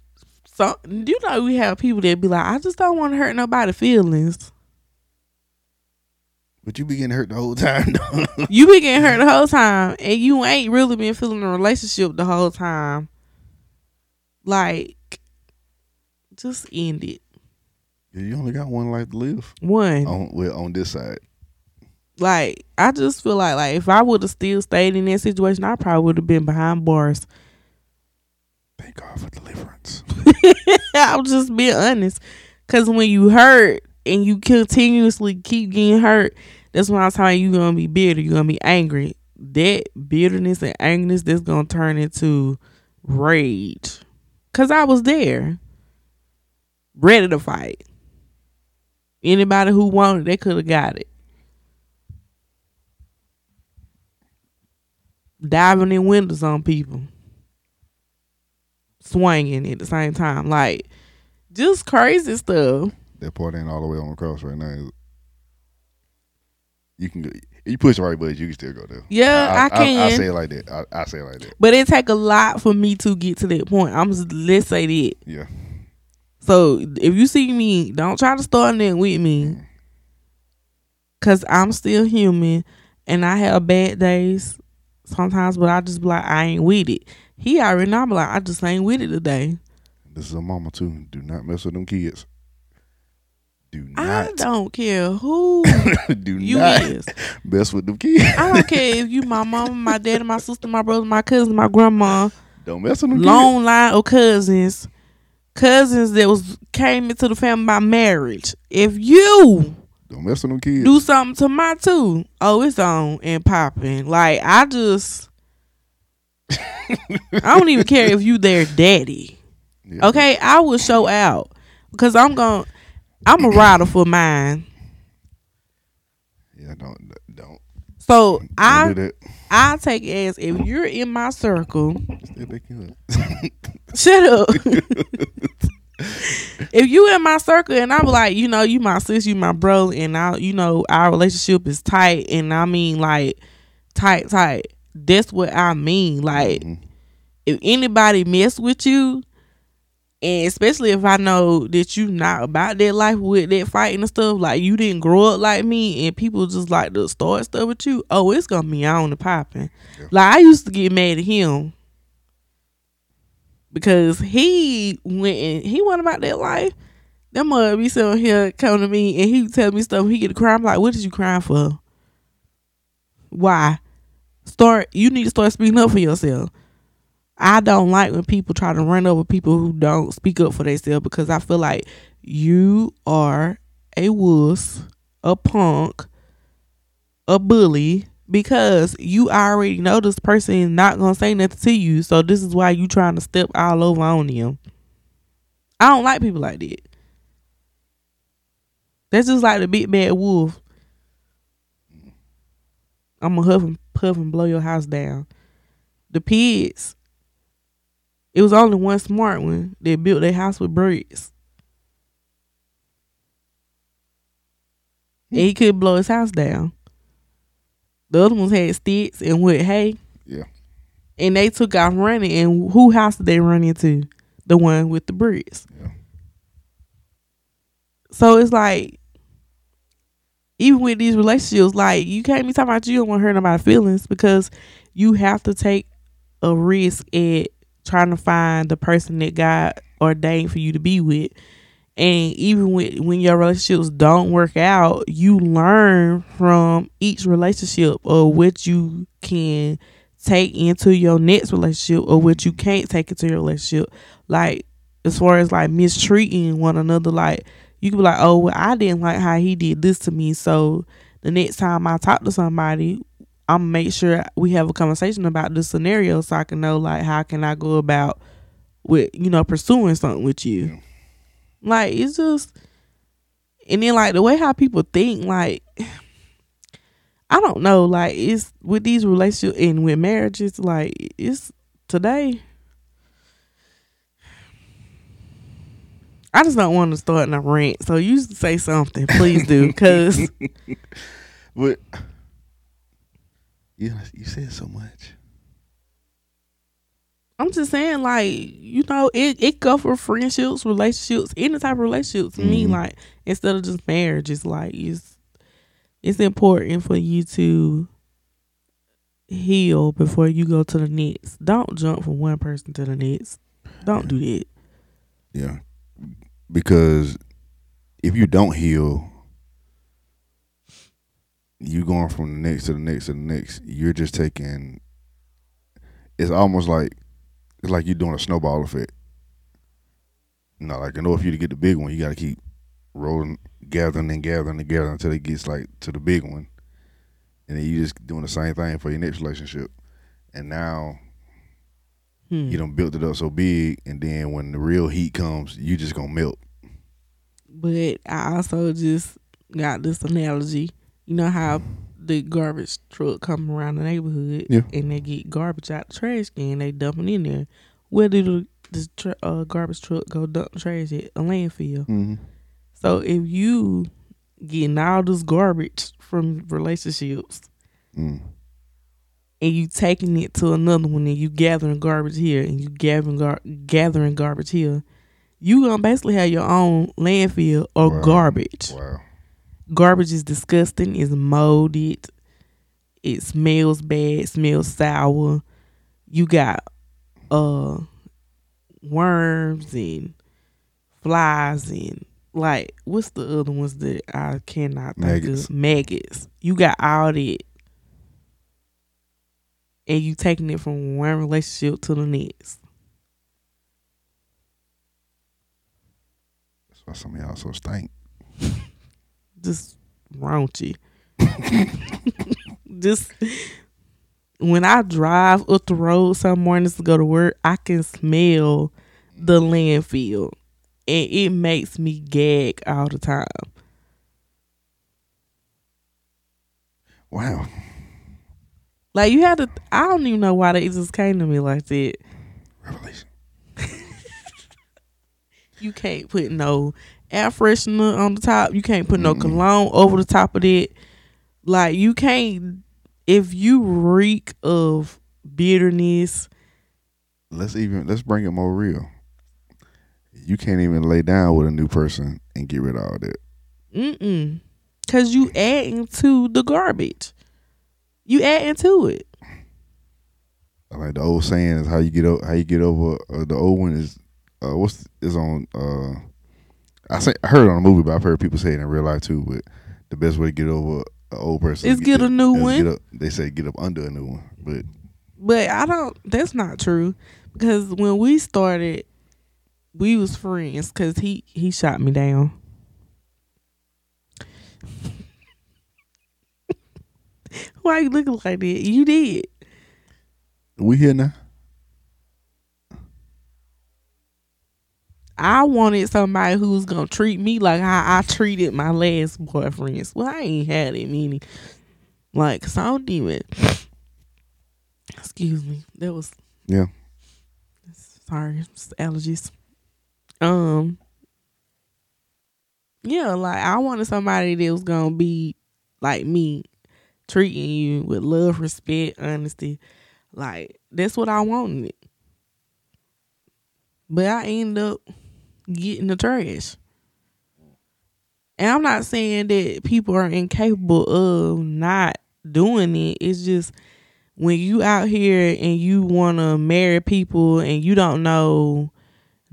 So you know we have people that be like, I just don't want to hurt nobody's feelings. but you be getting hurt the whole time. you been getting hurt the whole time, and you ain't really been feeling the relationship the whole time. Like, just end it. you only got one life to live. One, On well, on this side. Like I just feel like like if I would have still stayed in that situation, I probably would have been behind bars. Thank God for deliverance. I'm just being honest, because when you hurt and you continuously keep getting hurt, that's when I'm telling you you're gonna be bitter. You're gonna be angry. That bitterness and angerness that's gonna turn into rage. Cause I was there, ready to fight. Anybody who wanted, they could have got it. Diving in windows on people, swinging at the same time, like just crazy stuff. That part ain't all the way on the cross right now. You can go. You push the right buttons, you can still go there. Yeah, I, I, can. I, say it like that. I, I say it like that. But it take a lot for me to get to that point. I'm just let's say that. Yeah. So if you see me, don't try to start that with me. Mm. Cause I'm still human and I have bad days sometimes, but I just be like, I ain't with it. He already know I'm like, I just ain't with it today. This is a mama too. Do not mess with them kids. Do not. I don't care who do you not is. mess with them kids. I don't care if you my mom, my daddy, my sister, my brother, my cousin, my grandma. Don't mess with them long line of cousins, cousins that was came into the family by marriage. If you kids. Don't mess with them kids. do something to my two, oh, it's on and popping. Like I just, I don't even care if you their daddy. Yeah. Okay, I will show out because I'm going. to I'm a rider for mine. Yeah. Don't don't. So don't I do. I take it as if you're in my circle, Still they can. Shut up. if you in my circle and I'm like, you know, you my sis, you my bro, and I, you know, our relationship is tight, and I mean like tight, tight. That's what I mean. Like, Mhm. if anybody mess with you, and especially if I know that you not about that life with that fighting and stuff, like you didn't grow up like me, and people just like to start stuff with you. Oh, it's gonna be on the popping. Yeah. Like I used to get mad at him because he went and he went about that life. That mother be sitting here coming to me and he tell me stuff. He get cry. I'm like, what is you crying for? Why? Start. You need to start speaking up for yourself. I don't like when people try to run over people who don't speak up for themselves because I feel like you are a wuss, a punk, a bully because you already know this person is not gonna say nothing to you. So this is why you trying to step all over on them. I don't like people like that. That's just like the big bad wolf. I'm gonna huff and puff and blow your house down. The pigs. It was only one smart one that built their house with bricks. And he could blow his house down. The other ones had sticks and went hay. Yeah. And they took off running. And who house did they run into? The one with the bricks. Yeah. So it's like, even with these relationships, like you can't be talking about you don't want to hurt nobody's feelings because you have to take a risk at trying to find the person that God ordained for you to be with. And even when when your relationships don't work out, you learn from each relationship or what you can take into your next relationship or what you can't take into your relationship. Like as far as like mistreating one another, like you can be like, Oh, well, I didn't like how he did this to me, so the next time I talk to somebody, I'm make sure we have a conversation about this scenario so I can know like how can I go about with you know pursuing something with you. Yeah. Like it's just, and then like the way how people think, like I don't know, like it's with these relationships and with marriages, like it's today. I just don't want to start in a rant, so you say something, please do, because But you you said so much. I'm just saying, like, you know, it, it go for friendships, relationships, any type of relationship to me, mm-hmm. like, instead of just marriage, it's like it's it's important for you to heal before you go to the next. Don't jump from one person to the next. Don't do that. Yeah. Because if you don't heal, you going from the next to the next to the next. You're just taking. It's almost like it's like you're doing a snowball effect. You know, like in order for you to get the big one, you got to keep rolling, gathering and gathering and gathering until it gets like to the big one, and then you just doing the same thing for your next relationship. And now Hmm. you done built it up so big, and then when the real heat comes, you just gonna melt. But I also just got this analogy. You know how the garbage truck come around the neighborhood Yeah. and they get garbage out the trash can, they dump it in there. Where do the uh, garbage truck go dump the trash at? A landfill. Mm-hmm. So if you getting all this garbage from relationships Mm. and you taking it to another one and you gathering garbage here and you gathering gar- gathering garbage here, you gonna basically have your own landfill or Wow. garbage. Wow. Garbage is disgusting. It's molded. It smells bad. Smells sour. You got uh worms and flies and like what's the other ones that I cannot think Maggots. of? Maggots. You got all that. And you taking it from one relationship to the next. That's why some of y'all so stink. just raunchy. just when I drive up the road some mornings to go to work, I can smell the landfill, and it makes me gag all the time. Wow. Like you had to, I don't even know why they just came to me like that. Revelation. You can't put no air freshener on the top. You can't put no Mm-mm. cologne over the top of it. Like you can't if you reek of bitterness. Let's even let's bring it more real. You can't even lay down with a new person and get rid of all that. Mm-mm. Cause you adding to the garbage. You adding to it. Like the old saying is how you get over how you get over uh, the old one is uh what's is on uh I, say, I heard on a movie, but I've heard people say it in real life too. But the best way to get over an old person is get, get a new one. Up, they say get up under a new one, but but I don't. That's not true because when we started, we was friends because he he shot me down. Why you looking like that? You did. We here now. I wanted somebody who was gonna treat me like how I treated my last boyfriends. Well, I ain't had it many. Like, so I don't even. Excuse me. That was Yeah. sorry, allergies. Um. Yeah, like I wanted somebody that was gonna be like me, treating you with love, respect, honesty. Like that's what I wanted. But I ended up getting the trash. And I'm not saying that people are incapable of not doing it. It's just when you out here and you want to marry people and you don't know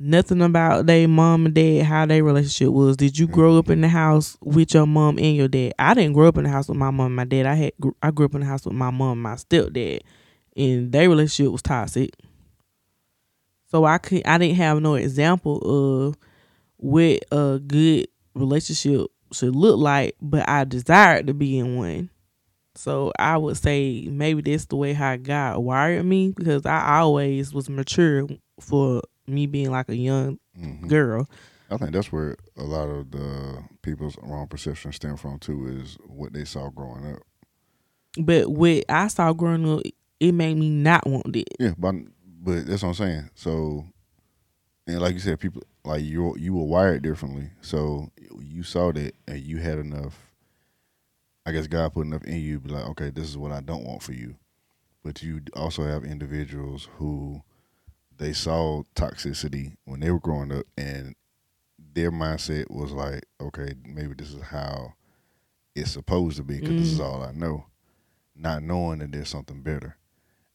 nothing about their mom and dad, how their relationship was. Did you grow up in the house with your mom and your dad? I didn't grow up in the house with my mom and my dad. I had I grew up in the house with my mom and my stepdad, and their relationship was toxic. So I could I didn't have no example of what a good relationship should look like, but I desired to be in one. So I would say maybe that's the way how God wired me because I always was mature for me being like a young Mhm. girl. I think that's where a lot of the people's wrong perception stem from too, is what they saw growing up. But what I saw growing up, it made me not want it. Yeah, but but that's what I'm saying. So, and like you said, people like you you were wired differently. So you saw that and you had enough. I guess God put enough in you to be like, okay, this is what I don't want for you. But you also have individuals who they saw toxicity when they were growing up, and their mindset was like, okay, maybe this is how it's supposed to be because this is mm. all I know, not knowing that there's something better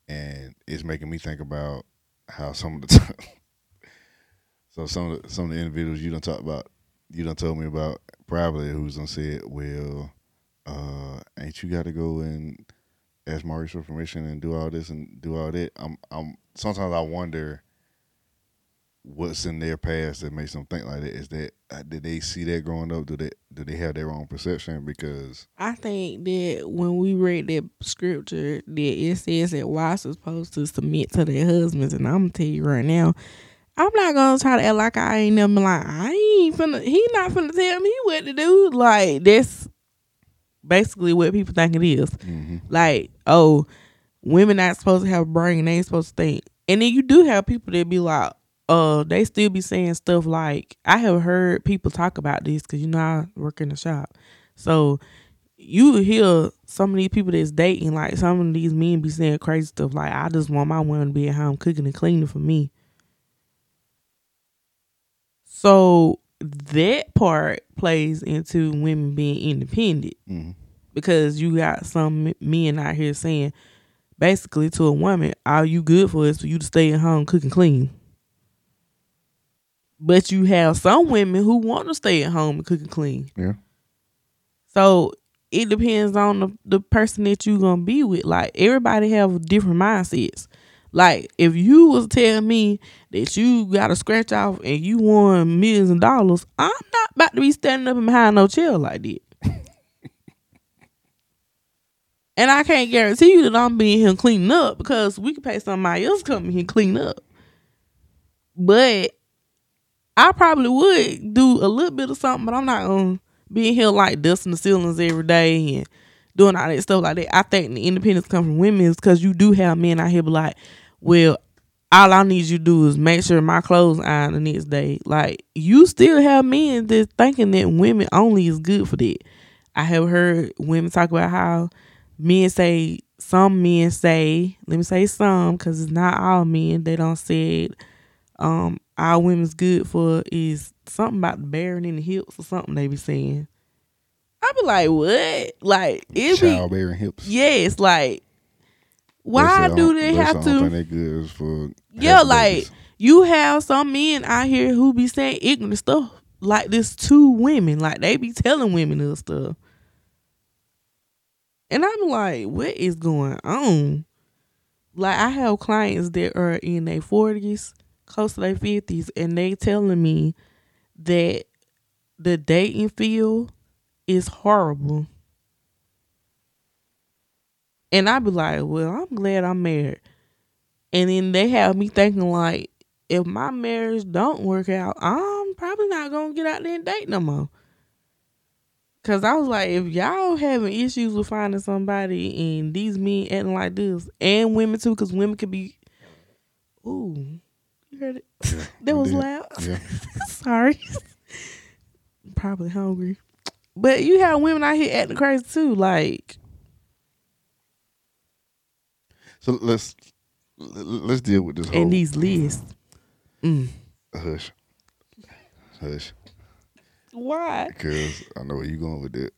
and it's making me think about how some of the time, so some of the, some of the individuals you don't talk about, you don't told me about privately who's done said, well, uh, ain't you got to go and ask Maurice for permission and do all this and do all that? I'm I'm sometimes I wonder what's in their past that makes them think like that. Is that uh, did they see that growing up? Do they do they have their own perception? Because I think that when we read that scripture, that it says that wives are supposed to submit to their husbands, and I'm gonna tell you right now, I'm not gonna try to act like I ain't never been like I ain't finna. He not finna tell me what to do. Like that's basically what people think it is. mhm. Like oh, women not supposed to have a brain. They ain't supposed to think. And then you do have people that be like, uh, they still be saying stuff like I have heard people talk about this because you know I work in the shop, so you hear some of these people that's dating, like some of these men be saying crazy stuff like I just want my woman to be at home cooking and cleaning for me. So that part plays into women being independent Mhm. because you got some men out here saying basically to a woman, all you good for is for you to stay at home, cook and clean. But you have some women who want to stay at home and cook and clean. Yeah. So it depends on the, the person that you're gonna be with. Like everybody have different mindsets. Like if you was telling me that you got to scratch off and you won millions of dollars, I'm not about to be standing up and behind no chair like that. and I can't guarantee you that I'm being here cleaning up because we could pay somebody else to come here and clean up. But I probably would do a little bit of something, but I'm not gonna be in here like dusting the ceilings every day and doing all that stuff like that. I think the independence comes from women because you do have men out here be like, well, all I need you to do is make sure my clothes iron the next day. Like you still have men that thinking that women only is good for that. I have heard women talk about how men say some men say, let me say some, because it's not all men. They don't say it. Um, all women's good for is something about the bearing in the hips or something they be saying. I be like, what? Like it be childbearing hips. yes, like why do they have to? thing they good is for Yeah, like babies. you have some men out here who be saying ignorant stuff like this to women. Like they be telling women this stuff. And I'm like, what is going on? Like I have clients that are in their forties, close to their fifties, and they telling me that the dating field is horrible. And I be like, well, I'm glad I'm married. And then they have me thinking like, if my marriage don't work out, I'm probably not gonna get out there and date no more. Cause I was like, if y'all having issues with finding somebody and these men acting like this, and women too, cause women could be, ooh, you heard it? Yeah, That was did. loud. Yeah. Sorry. Probably hungry. But you have women out here acting crazy too. Like, So let's let's deal with this whole and these lists. Mm. hush, hush, Why? because I know where you going with that.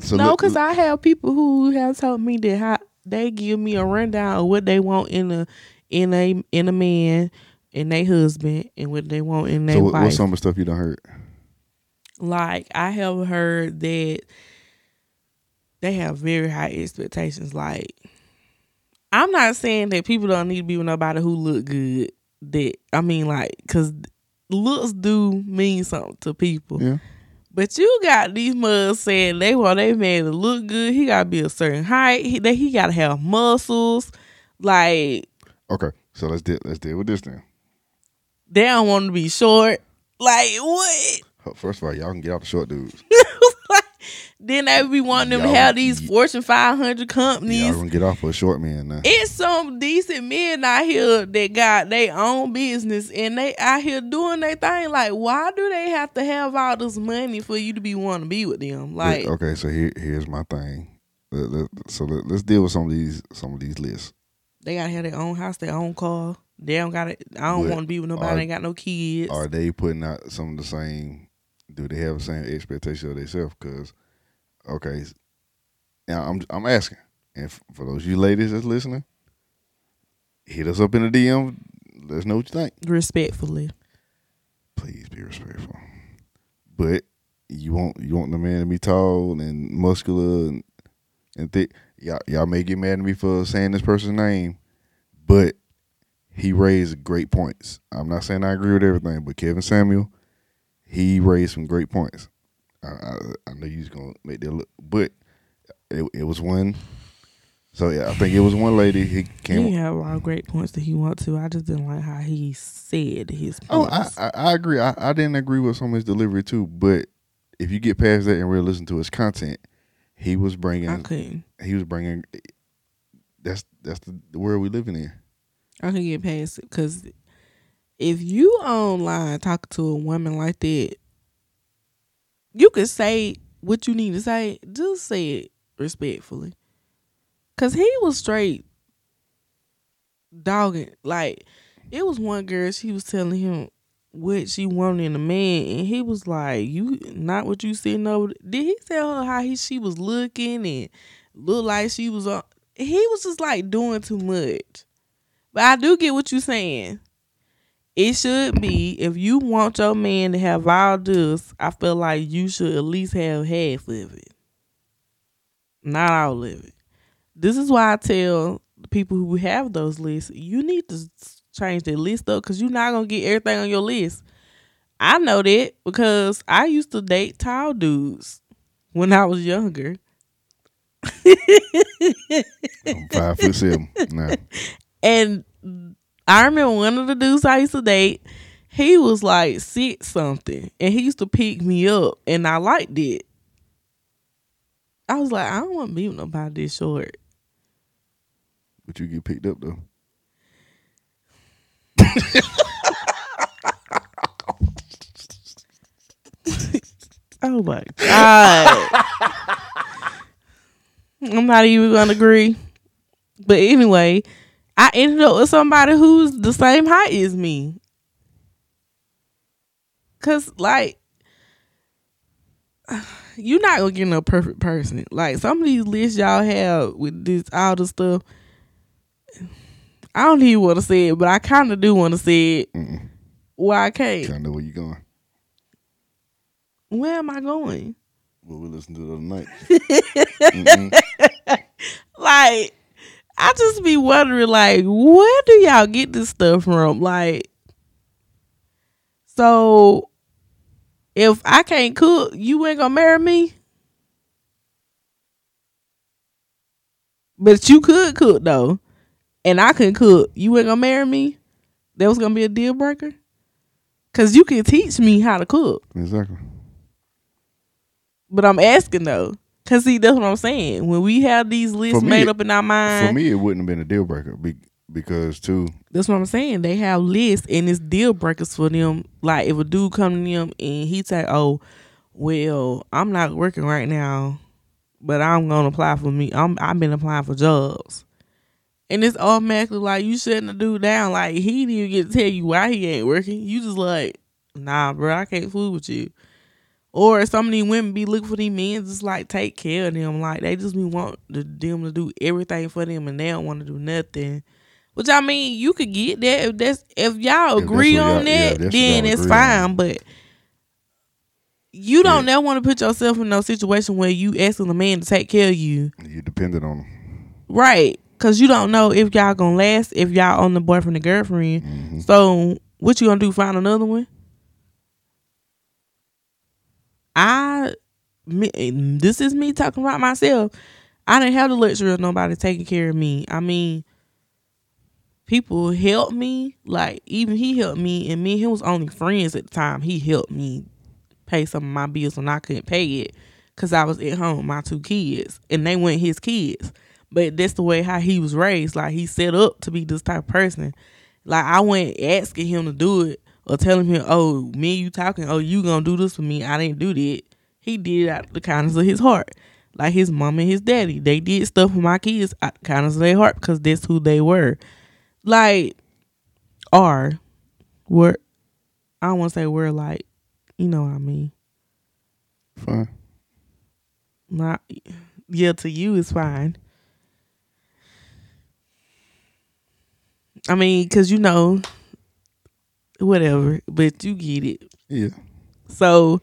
So no, because I have people who have told me that how, they give me a rundown of what they want in a in a in a man and they husband and what they want in their so what, wife. what's some of the stuff you don't heard? like I have heard that they have very high expectations. Like I'm not saying that people don't need to be with nobody who look good. That I mean, like, cause looks do mean something to people. Yeah. But you got these mugs saying they want they man to look good. He gotta be a certain height. He that he gotta have muscles. Like Okay, so let's deal let's deal with this then. They don't want to be short. Like what? First of all, y'all can get off the short dudes. then they be wanting them to have these y- Fortune 500 companies. Y'all gonna get off for a short man now. it's some decent men out here that got their own business and they out here doing their thing. Like, why do they have to have all this money for you to be want to be with them? Like, okay, so here here's my thing. Let- let- so let, us deal with some of these some of these lists. they gotta have their own house, their own car. They don't got it. I don't But want to be with nobody. are- that ain't got no kids. Are they putting out some of the same? Do they have the same expectation of themselves? Because okay, now I'm I'm asking, and f- for those of you ladies that's listening, hit us up in the DM. Let us know what you think. Respectfully, Please be respectful. But you want you want the man to be tall and muscular and and thick. Y'all y'all may get mad at me for saying this person's name, but he raised great points. I'm not saying I agree with everything, but Kevin Samuels, he raised some great points. I I, I know you was gonna make that look, but it it was one. So yeah, I think it was one lady. He came. he had a lot of great points that he want to. I just didn't like how he said his Oh. I, I, I agree. I, I didn't agree with some of his delivery too, but if you get past that and really listen to his content, he was bringing. I couldn't. he was bringing. That's that's the, the world we living in. I can get past it because if you online talking to a woman like that, you can say what you need to say. Just say it respectfully. Cause he was straight dogging. Like it was one girl. She was telling him what she wanted in a man, and he was like, "You not what you sitting over." Did he tell her how he she was looking and looked like she was on? He was just like doing too much. But I do get what you're saying. It should be if you want your man to have all this, I feel like you should at least have half of it. Not all of it. This is why I tell the people who have those lists, you need to change the list up because you're not gonna get everything on your list. I know that because I used to date tall dudes when I was younger. I'm five foot seven now. And I remember one of the dudes I used to date, he was like six something, and he used to pick me up, and I liked it. I was like, I don't want to be with nobody this short. But you get picked up though. Oh my god! I'm not even gonna agree. But anyway, I ended up with somebody who's the same height as me. Cause like you're not gonna get no perfect person. Like some of these lists y'all have with this all the stuff. I don't even want to say it, but I kind of do want to say it. Mm-mm. Why I can't? Kind of know where you going. Where am I going? What we listened to the other night. Like I just be wondering like where do y'all get this stuff from? Like so if I can't cook, you ain't gonna marry me? But you could cook though, and I can cook. You ain't gonna marry me. That was gonna be a deal breaker. Cause you can teach me how to cook. Exactly. But I'm asking though. Cause see, that's what I'm saying. When we have these lists me, made up in our mind, For me, it wouldn't have been a deal breaker be, because too. that's what I'm saying. They have lists and it's deal breakers for them. Like if a dude come to them and he say, "Oh, well, I'm not working right now, but I'm gonna apply for me. I'm I've been applying for jobs." And it's automatically like you shutting the dude down. Like he didn't even get to tell you why he ain't working. You just like, nah, bro, I can't fool with you. Or some of these women be looking for these men just like take care of them. Like they just be want them to do everything for them and they don't want to do nothing. Which I mean, you could get that if that's if y'all agree on yeah, that, that's then it's fine. on. But you don't Yeah. never want to put yourself in no situation where you asking a man to take care of you. You depended on him, Right. Cause you don't know if y'all gonna last if y'all on the boyfriend and girlfriend. Mm-hmm. So what you gonna do? Find another one? I, me, this is me talking about myself. I didn't have the luxury of nobody taking care of me. I mean, people helped me. Like even he helped me, and me and him was only friends at the time. He helped me pay some of my bills when I couldn't pay it because I was at home with my two kids, and they weren't his kids. But that's the way how he was raised. Like he set up to be this type of person. Like I went asking him to do it or telling him, "Oh, me and you talking. Oh, you gonna do this for me? I didn't do that." He did it out of the kindness of his heart. Like his mom and his daddy, they did stuff for my kids out of the kindness of their heart because that's who they were. Like, are, were, I don't want to say we're like, you know what I mean. Fine. Not, yeah, to you is fine. I mean, because you know, whatever, but you get it. Yeah. So,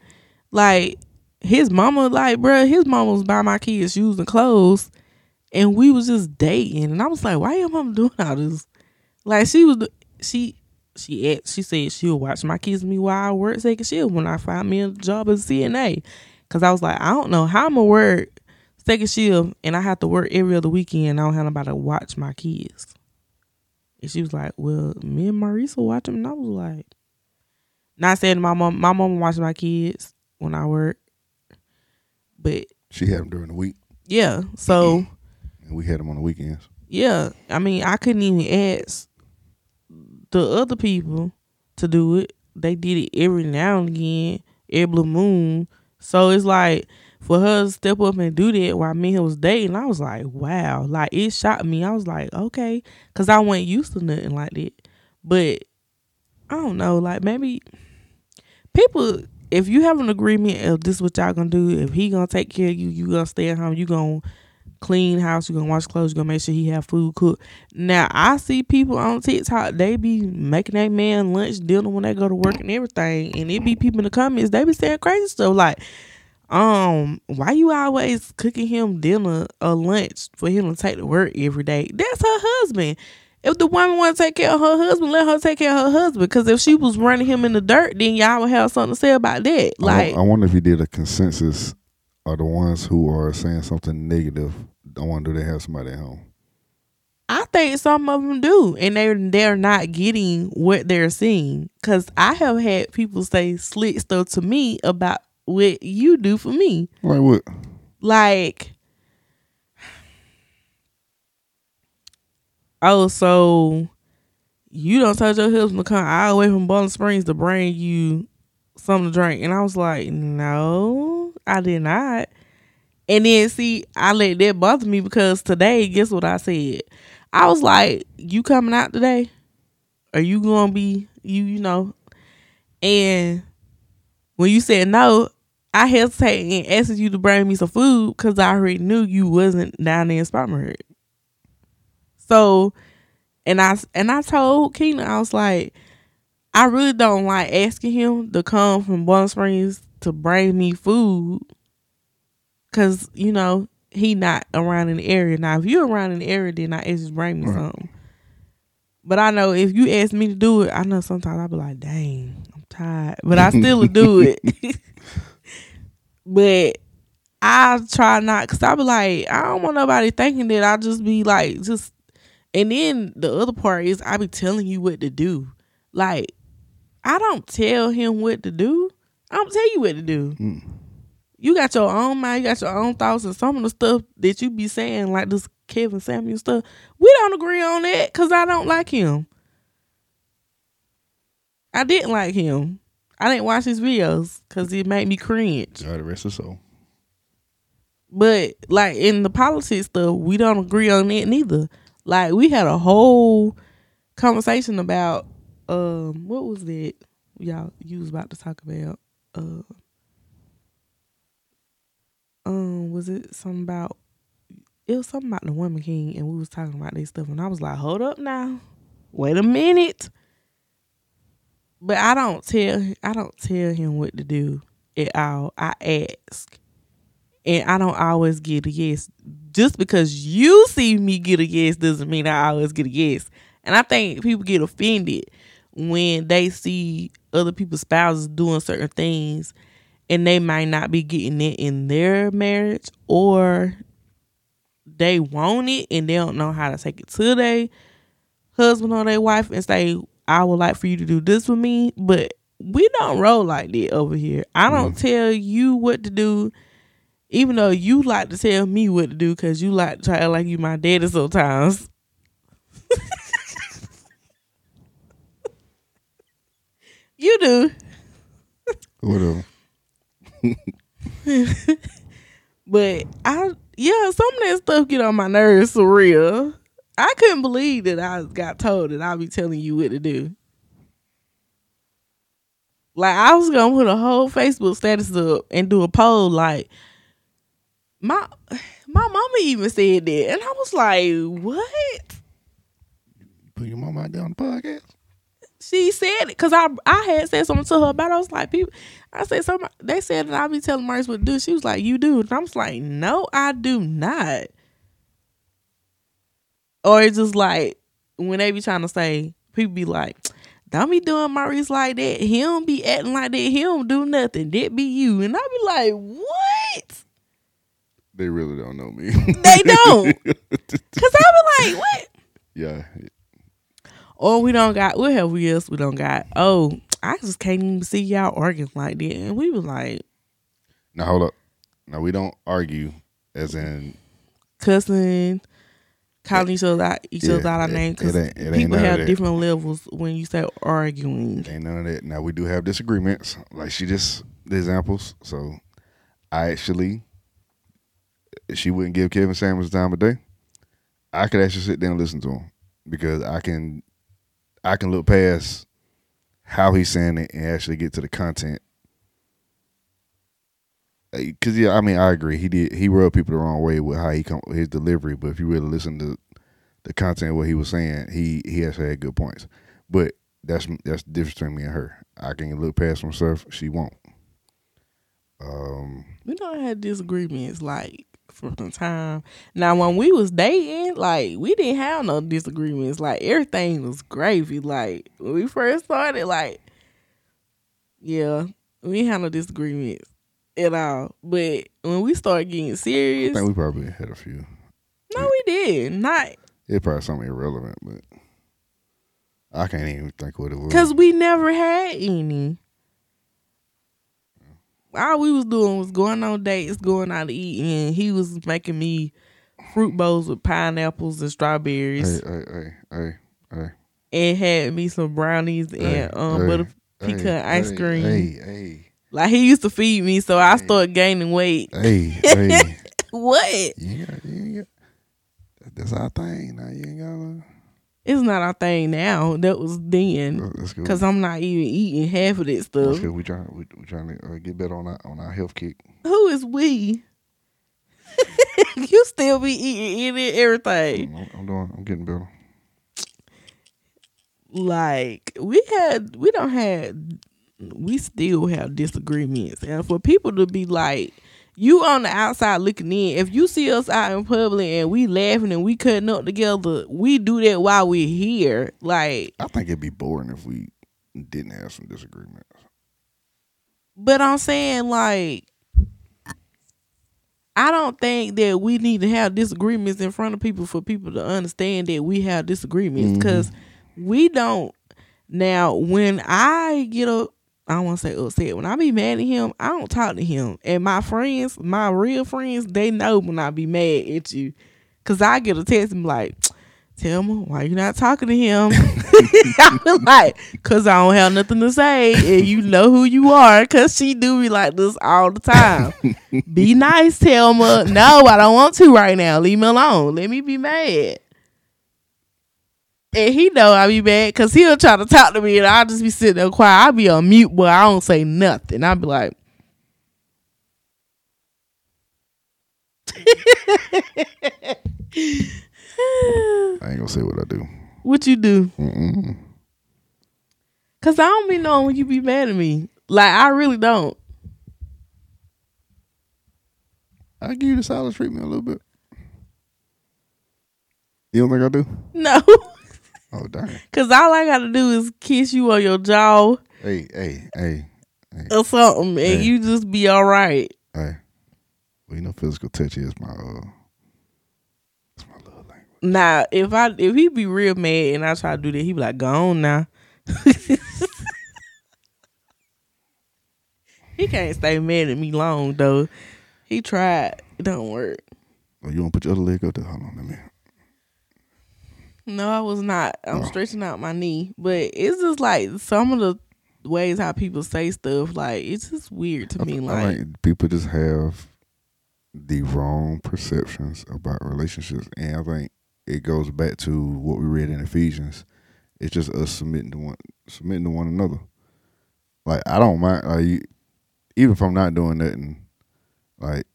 like, his mama, like, bruh, his mama was buying my kids shoes and clothes, and we was just dating. And I was like, why your mama doing all this? Like, she was, she, she asked, she said she'll watch my kids me while I work second shift when I find me a job as a CNA. Cause I was like, I don't know how I'm gonna work second shift and I have to work every other weekend. I don't have nobody to watch my kids. And she was like, Well, me and Marisa watch them. And I was like, Not saying my mom, my mom watches my kids when I work, but She had them during the week, yeah. So and we had them on the weekends. yeah, I mean, I couldn't even ask the other people to do it. They did it every now and again, every blue moon. So it's like for her to step up and do that while me and him was dating, I was like, wow. Like it shocked me. I was like, okay, because I wasn't used to nothing like that. But I don't know, like maybe people. If you have an agreement of this, is what y'all gonna do? If he gonna take care of you, you gonna stay at home. You gonna clean house. You gonna wash clothes. You gonna make sure he have food cooked. Now I see people on TikTok. They be making that man lunch dinner when they go to work and everything. And it be people in the comments. They be saying crazy stuff like, um, why you always cooking him dinner or lunch for him to take to work every day? That's her husband. If the woman want to take care of her husband, let her take care of her husband. Because if she was running him in the dirt, then y'all would have something to say about that. Like, I, wonder if he did a consensus of the ones who are saying something negative. I wonder do they have somebody at home. I think some of them do, and they're they're not getting what they're seeing. Cause I have had people say slick stuff to me about what you do for me. Like what? Like, oh, so you don't touch your husband to come all the way from Boiling Springs to bring you something to drink, and I was like, no, I did not. And then see, I let that bother me because today, guess what I said? I was like, "You coming out today? Are you gonna be you? You know?" And when you said no, I hesitated and asked you to bring me some food because I already knew you wasn't down there in Spartanburg. So, and I and I told Keena, I was like, I really don't like asking him to come from Boiling Springs to bring me food because you know he not around in the area. Now, if you're around in the area, then I ask you to bring me Right. something. But I know if you ask me to do it, I know sometimes I'll be like, dang, tired. But I still do it. but I try not because I be like, I don't want nobody thinking that I just be like, just. And then the other part is I be telling you what to do. Like, I don't tell him what to do. I don't tell you what to do. Mm. You got your own mind, you got your own thoughts, and some of the stuff that you be saying, like this Kevin Samuel stuff, we don't agree on that because I don't like him. I didn't like him. I didn't watch his videos because it made me cringe. God, the rest of soul. But like in the politics stuff, we don't agree on it neither. Like we had a whole conversation about um what was it y'all you was about to talk about uh um was it something about it was something about the woman king and we was talking about this stuff and I was like hold up now wait a minute but I don't tell I don't tell him what to do at all I ask and I don't always get a yes. Just because you see me get a yes doesn't mean I always get a yes. And I think people get offended when they see other people's spouses doing certain things and they might not be getting it in their marriage or they want it and they don't know how to take it to their husband or their wife and say, I would like for you to do this for me. But we don't roll like that over here. I don't tell you what to do even though you like to tell me what to do because you like to try like you my daddy sometimes. you do. Whatever. But I yeah, some of that stuff get on my nerves for real. I couldn't believe that I got told that I'll be telling you what to do. Like I was gonna put a whole Facebook status up and do a poll like my my mama even said that, and I was like, "What?" Put your mama out there on the podcast. She said it because I I had said something to her about. It. I was like, "People," I said something. They said that I be telling Merce what to do. She was like, "You do," and I was like, "No, I do not." Or it's just like when they be trying to say, people be like, "Don't be doing Maurice like that. He don't be acting like that. He don't do nothing. That be you." And I be like, "What?" They really don't know me. They don't. Cause I be like, what? yeah. Or we don't got what have we else we don't got? Oh, I just can't even see y'all arguing like that. And we was like Now hold up. Now we don't argue as in cussing, calling each other out each Yeah, other out our it- name because ain't- it ain't people have different levels when you say arguing. ain't none of that. Now we do have disagreements. Like she just the examples. So I actually she wouldn't give Kevin Samuels time of day. I could actually sit down and listen to him because I can I can look past how he's saying it and actually get to the content. Because yeah, I mean, I agree. He did he rubbed people the wrong way with how he come his delivery. But if you really listen to the content of what he was saying, he he actually had good points. But that's that's the difference between me and her. I can look past stuff. She won't. Um, We don't have disagreements like from the time. Now when we was dating, like we didn't have no disagreements. Like everything was gravy. Like when we first started, like yeah, we didn't no disagreements at all. But when we started getting serious, I think we probably had a few. no, we did not It probably something irrelevant, but I can't even think what it was. because we never had any. All we was doing was going on dates, going out to eat, and he was making me fruit bowls with pineapples and strawberries. hey, hey, hey, hey, hey, and had me some brownies Hey, and um hey, butter hey, pecan ice hey, cream. Hey, hey, Like he used to feed me, so I started gaining weight. hey, hey. What? You ain't got, you got, that- that's our thing. Now you ain't got It's not our thing now. That was then, to. That's good. cause I'm not even eating half of that stuff. good. We trying we, we trying to uh, get better on our on our health kick. Who is we? you still be eating any everything. I'm, I'm doing. I'm getting better. Like we had, we don't have, we still have disagreements, and for people to be like, you on the outside looking in. If you see us out in public and we laughing and we cutting up together, we do that while we're here. Like, I think it'd be boring if we didn't have some disagreements. but I'm saying like, I don't think that we need to have disagreements in front of people for people to understand that we have disagreements mm-hmm. because we don't. Now, when I get up, I don't want to say upset. When I be mad at him, I don't talk to him. And my friends, my real friends, they know when I be mad at you. Cause I get a text and be like, tell me why you not talking to him. I be like, cause I don't have nothing to say, and you know who you are. Cause she do me like this all the time. be nice, Telma. No, I don't want to right now. Leave me alone. Let me be mad. And he know I be mad because he'll try to talk to me and I'll just be sitting there quiet. I'll be on mute, but I don't say nothing. I'll be like, I ain't gonna say what I do. what you do? Mm-mm. Cause I don't be knowing when you be mad at me. Like I really don't. I give you the silent treatment a little bit. You don't think I do? No. Oh dang! Cause all I gotta do is kiss you on your jaw Hey, hey, hey, hey. or something and Hey. you just be all right. hey. Well, you know, physical touch is my uh, it's my love language. Now, if I if he be real mad and I try to do that, he be like, "Go on now." he can't stay mad at me long though. He tried. It don't work. Oh, you want to put your other leg up there? Hold on, let me. No, I was not. I'm stretching out my knee, but it's just like some of the ways how people say stuff. Like it's just weird to I, me. th- Like I think people just have the wrong perceptions about relationships, and I think it goes back to what we read in Ephesians. It's just us submitting to one, submitting to one another. Like I don't mind, like even if I'm not doing nothing, like,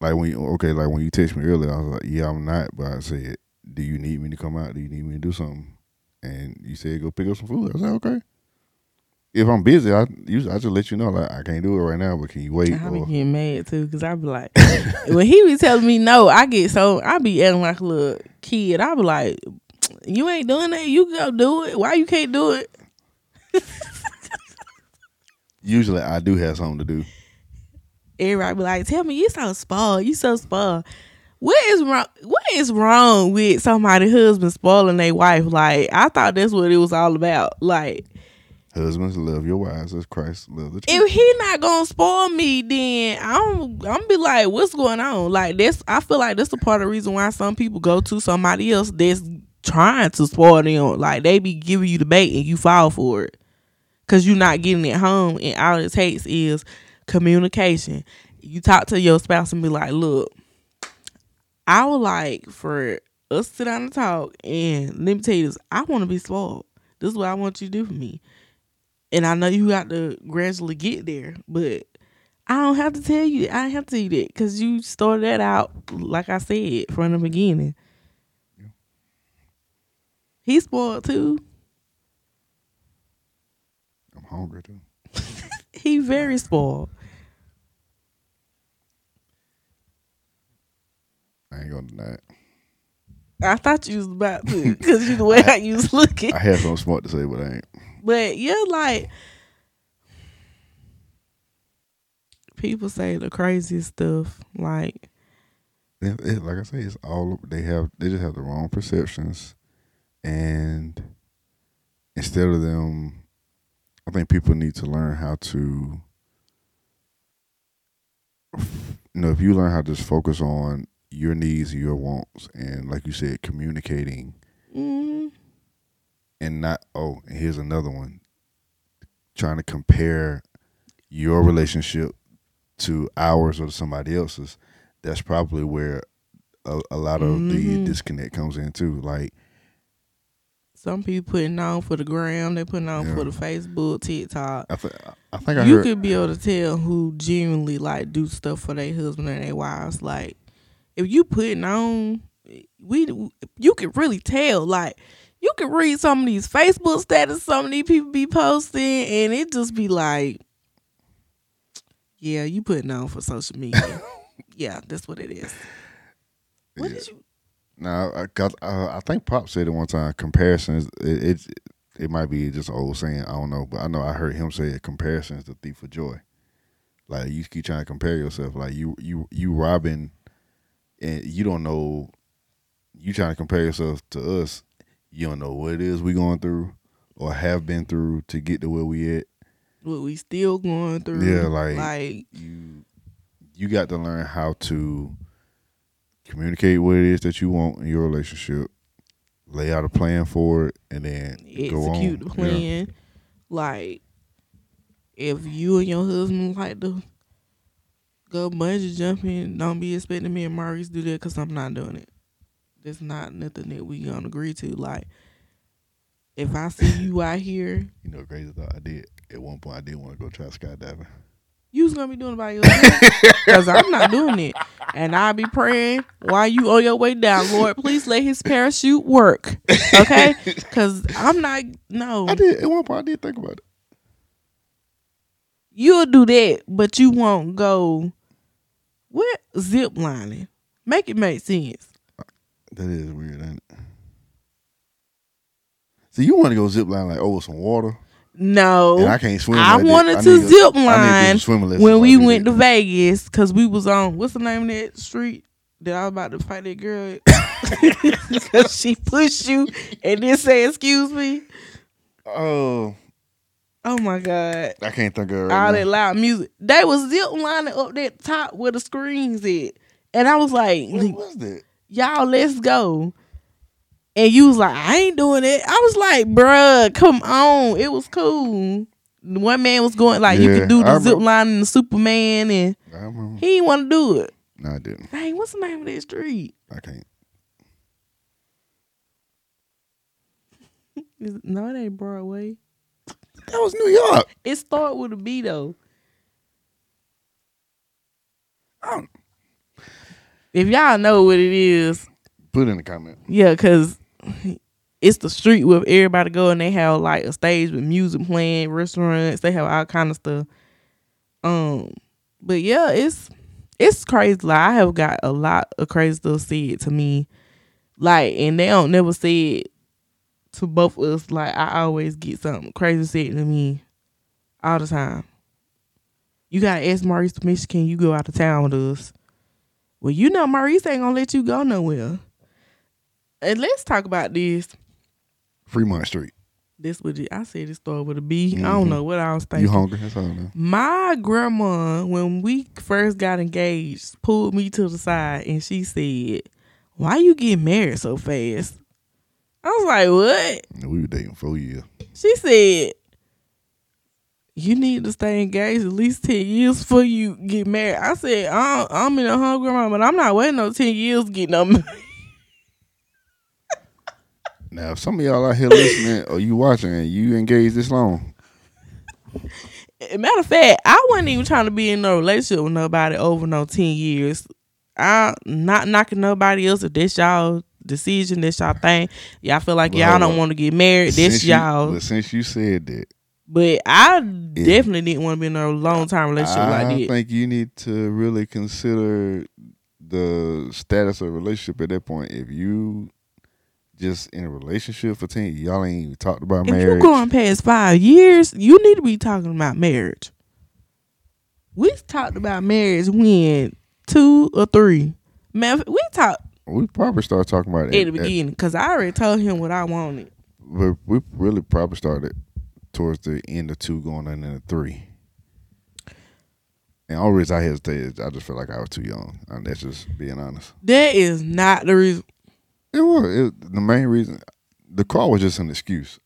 like when you okay, like when you text me earlier, I was like, yeah, I'm not, but I said, do you need me to come out? Do you need me to do something? And you said go pick up some food. I said okay. If I'm busy, I usually I just let you know like I can't do it right now, but can you wait? I be Or, getting mad too because I be like, when he be telling me no, I get so I be acting like a little kid. I be like, you ain't doing that. You go do it. Why you can't do it? usually I do have something to do. Everybody be like, tell me you so spoiled. You so spoiled. What is wrong? What is wrong with somebody husband spoiling their wife? Like I thought that's what it was all about. Like Husbands love your wives as Christ loved the church. if he not gonna spoil me, then I'm I'm be like, what's going on? Like this I feel like that's the part of the reason why some people go to somebody else that's trying to spoil them. Like they be giving you the bait and you fall for it because you're not getting it home. And all it takes is communication. You talk to your spouse and be like, look, I would like for us to sit down and talk. And let me tell you this, I want to be spoiled. This is what I want you to do for me. And I know you got to gradually get there, but I don't have to tell you. I have to tell you that because you started that out, like I said from the beginning. Yeah. He's spoiled too. I'm hungry too. He very spoiled. I ain't gonna deny it. I thought you was about to because you the way how you was looking. I had something smart to say, but I ain't. But yeah, like people say the craziest stuff. Like It, it- like I say, it's all they have. They just have the wrong perceptions, and instead of them, I think people need to learn how to. You know, if you learn how to just focus on your needs and your wants, and like you said, communicating, mm, and not oh, and here's another one, trying to compare your relationship to ours or to somebody else's. That's probably where a, a lot of the Mhm. disconnect comes in too. Like some people putting on for the gram, they putting on Yeah. for the Facebook, TikTok. I, th- I think I you heard. could be able to tell who genuinely like do stuff for their husband and their wives. Like if you putting on, we you can really tell. Like you can read some of these Facebook status some of these people be posting, and it just be like, yeah, you putting on for social media. yeah, that's what it is. What Yeah. did you? No, I got. Uh, I think Pop said it one time. Comparisons. It, it it might be just an old saying. I don't know, but I know I heard him say it. Comparison is the thief of joy. Like you keep trying to compare yourself. Like you you you robbing, and you don't know. You trying to compare yourself to us. You don't know what it is we going through or have been through to get to where we at. What we still going through. Yeah, like- like You you got to learn how to communicate what it is that you want in your relationship. Lay out a plan for it, and then go on. execute the Yeah. plan. Like if you and your husband like to go bungee jumping, don't be expecting me and Maurice to do that because I'm not doing it. That's not nothing that we gonna agree to. Like if I see you out here, You know, crazy thought I did at one point. I did want to go try skydiving. you was gonna be doing it by yourself because I'm not doing it, and I'll be praying while you on your way down. Lord, please let his parachute work, okay? Because I'm not. No, I did at one point. I did think about it. You'll do that, but you won't go what zip lining. Make it make sense. That is weird, ain't it? So you want to go zip line like over some water, No, and I can't swim. I like that. wanted I to zip line lessons when we like went that. to Vegas because we was on what's the name of that street that I was about to fight that girl because she pushed you and then say excuse me. Oh, Oh my god. I can't think of it right All now. that loud music. They was zip lining up that top where the screens at. And I was like, What was that? y'all let's go and you was like i ain't doing it i was like bruh come on it was cool one man was going like you Yeah, could do I the zip line and the superman and I remember. he didn't want to do it No, I didn't. Dang, what's the name of that street I can't. Is no it ain't broadway That was New York. it start with a b though don't- if y'all know what it is Put in the comment. Yeah, cause it's the street where everybody go and they have like a stage with music playing, restaurants, they have all kind of stuff. Um, but yeah, it's it's crazy. Like I have got a lot of crazy stuff said to me, like, and they don't never say it to both of us. Like I always get something crazy said to me all the time. You gotta ask Maurice permission. Can you go out of town with us? Well, you know Maurice ain't gonna let you go nowhere. And let's talk about this. Fremont Street. This it, I said. It started with I don't Mhm. know what I was thinking. You hungry? That's all. I know. My grandma, when we first got engaged, pulled me to the side and she said, "Why you get married so fast?" I was like, "What?" We were dating four years. She said, "You need to stay engaged at least ten years before you get married." I said, "I'm, I'm in a home, grandma, but I'm not waiting no ten years to get no married." Now, if some of y'all out here listening or you watching and you engaged this long, Matter of fact, I wasn't even trying to be in no relationship with nobody over no ten years. I'm not knocking nobody else if that's y'all decision, that's y'all thing. Y'all feel like y'all don't want to get married, that's you- y'all. but since you said that, but I definitely didn't want to be in a long term relationship I like that. think you need to really consider the status of a relationship at that point. If you just in a relationship for ten, y'all ain't even talked about if marriage. you going past five years, you need to be talking about marriage. We talked about marriage when two or three. Man, we talked we probably start talking about it at the beginning because I already told him what I wanted. but we really probably started towards the end of two, going on into three. And all reason I hesitated, I just feel like I was too young. And that's just being honest. That is not the reason. It was it, the main reason. The car was just an excuse.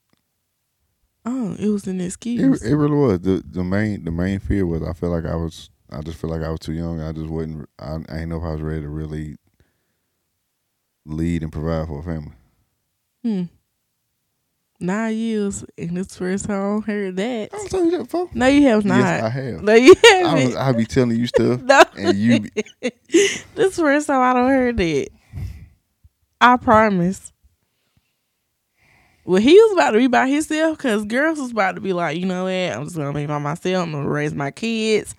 Oh, it was an excuse. it really was. The the main the main fear was I feel like I was I just feel like I was too young. I just wasn't I, I didn't know if I was ready to really lead and provide for a family. hmm. Nine years, and this first time I heard that. I telling you that before. No, you have not. Yes, I have. no, you I haven't. was I be telling you stuff no, and you be, this first time I don't heard that. I promise. Well, he was about to be by himself because girls was about to be like, you know what? I'm just gonna be by myself. I'm gonna raise my kids.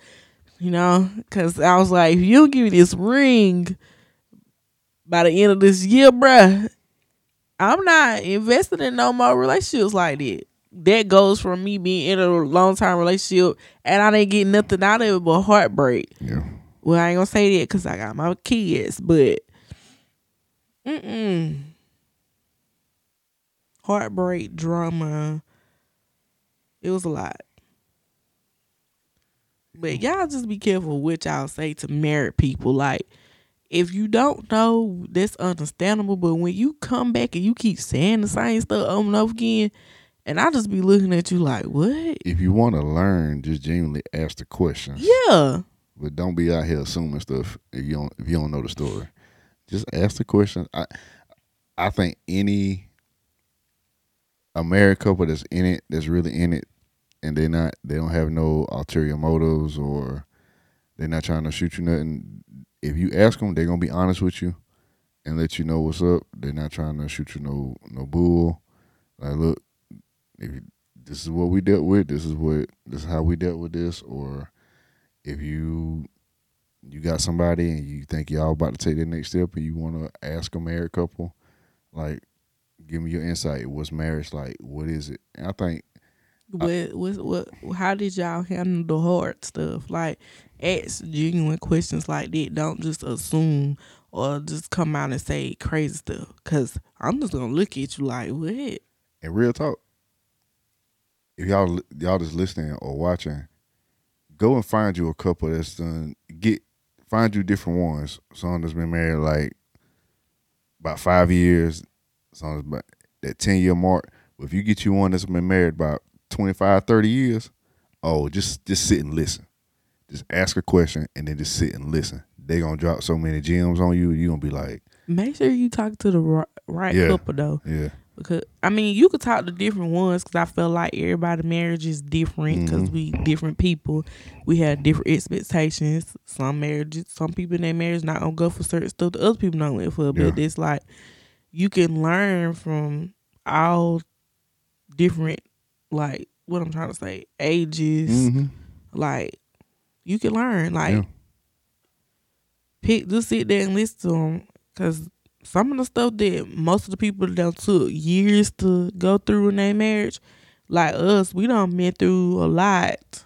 You know, because I was like, if you give me this ring by the end of this year, bruh, I'm not invested in no more relationships like that. that goes from me being in a long time relationship and I didn't get nothing out of it but heartbreak. Yeah. Well, I ain't gonna say that because I got my kids, but mm heartbreak, drama. It was a lot. But y'all just be careful what y'all say to married people. Like, if you don't know, that's understandable. But when you come back and you keep saying the same stuff over and over again, and I just be looking at you like, what? If you want to learn, just genuinely ask the questions. Yeah. But don't be out here assuming stuff if you don't if you don't know the story. Just ask the questions. I I think any a couple that's in it, that's really in it, and they're not, they don't have no ulterior motives or they're not trying to shoot you nothing. If you ask them, they're gonna be honest with you and let you know what's up. They're not trying to shoot you no no bull. Like, look, if you, this is what we dealt with, this is what this is how we dealt with this, or if you you got somebody and you think y'all about to take the next step and you want to ask a married couple, like give me your insight. What's marriage like? What is it? And I think. Uh, what, what what how did y'all handle the hard stuff? Like ask genuine questions like that. Don't just assume or just come out and say crazy stuff. Cause I'm just gonna look at you like what. And real talk. If y'all y'all just listening or watching, go and find you a couple that's done get find you different ones. Someone that's been married like about five years, someone's about that ten year mark. But if you get you one that's been married about 25, 30 years, oh, just just sit and listen. Just ask a question and then just sit and listen. They gonna drop so many gems on you. You gonna be like, make sure you talk to the right, right Yeah. couple though. yeah, Because I mean, you could talk to different ones because I feel like everybody marriage is different because Mhm. we different people. We have different expectations. Some marriages, some people in their marriage not gonna go for certain stuff. The other people don't live for. But Yeah. it's like you can learn from all different, like what I'm trying to say, ages. mm-hmm. Like you can learn. Like Yeah. pick, just sit there and listen to them because some of the stuff that most of the people that took years to go through in their marriage, like us, we don't been through a lot,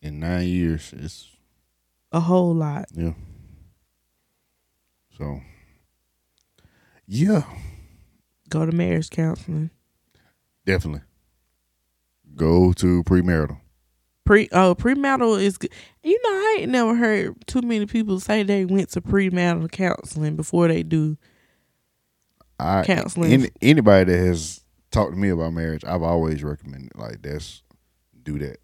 in nine years, it's a whole lot. yeah. So, yeah, Go to marriage counseling. definitely go to premarital. Pre oh premarital is good. You know I ain't never heard too many people say they went to premarital counseling before they do I counseling. any, anybody that has talked to me about marriage, I've always recommended like that's do that.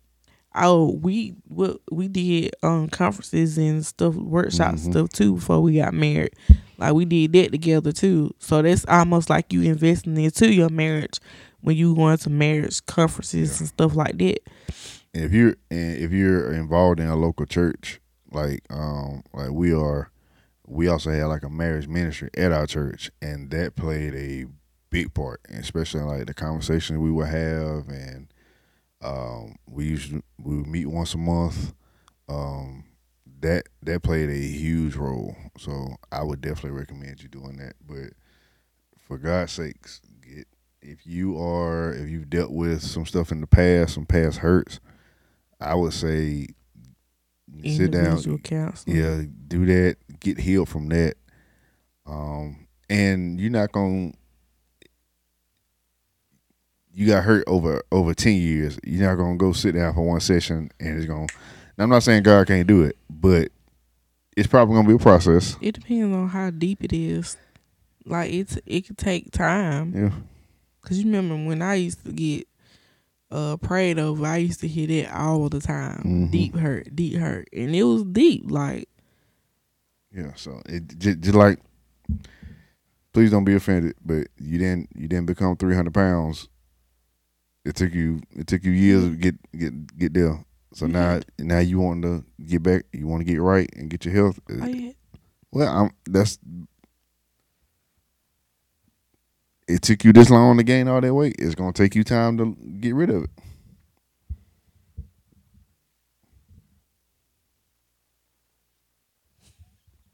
Oh, we what we did um conferences and stuff, workshops Mhm. stuff too before we got married. Like we did that together too. So that's almost like you investing into your marriage when you going to marriage conferences Yeah. and stuff like that. And if you're and if you're involved in a local church, like um like we are, we also had like a marriage ministry at our church, and that played a big part, especially like the conversations we would have, and um we usually we would meet once a month. Um, that that played a huge role. So I would definitely recommend you doing that. But for God's sakes, if you are if you've dealt with some stuff in the past, some past hurts, I would say sit down, counseling. yeah, do that, get healed from that. Um, and you're not gonna you got hurt over over ten years. You're not gonna go sit down for one session and it's gonna. Now, I'm not saying God can't do it, but it's probably gonna be a process. It depends on how deep it is. Like it's it could take time. Yeah, Cause you remember when I used to get uh prayed over, I used to hear that all the time. Mhm. Deep hurt, deep hurt, and it was deep. Like yeah. So it just, just like, please don't be offended, but you didn't you didn't become 300 pounds. It took you it took you years to get get get there. So now now you want to get back, you want to get right and get your health. oh Well, I'm, that's it took you this long to gain all that weight. It's gonna take you time to get rid of it.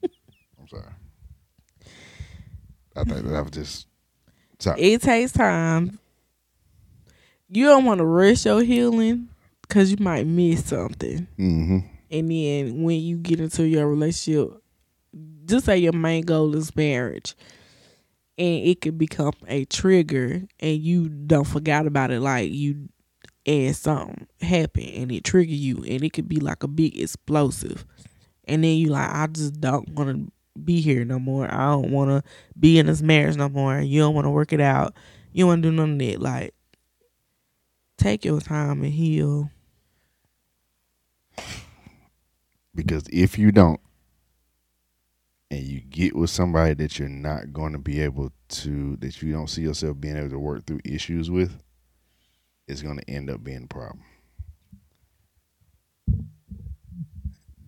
I'm sorry. I think that I was just sorry. it takes time. you don't want to rush your healing because you might miss something. Mm-hmm. And then when you get into your relationship, just say your main goal is marriage, and it could become a trigger, and you don't forget about it. Like you, and something happen, and it trigger you, and it could be like a big explosive, and then you like, I just don't want to be here no more. I don't want to be in this marriage no more. You don't want to work it out. You don't want to do none of that. Like, take your time and heal. Because if you don't, and you get with somebody that you're not going to be able to, that you don't see yourself being able to work through issues with, it's going to end up being a problem.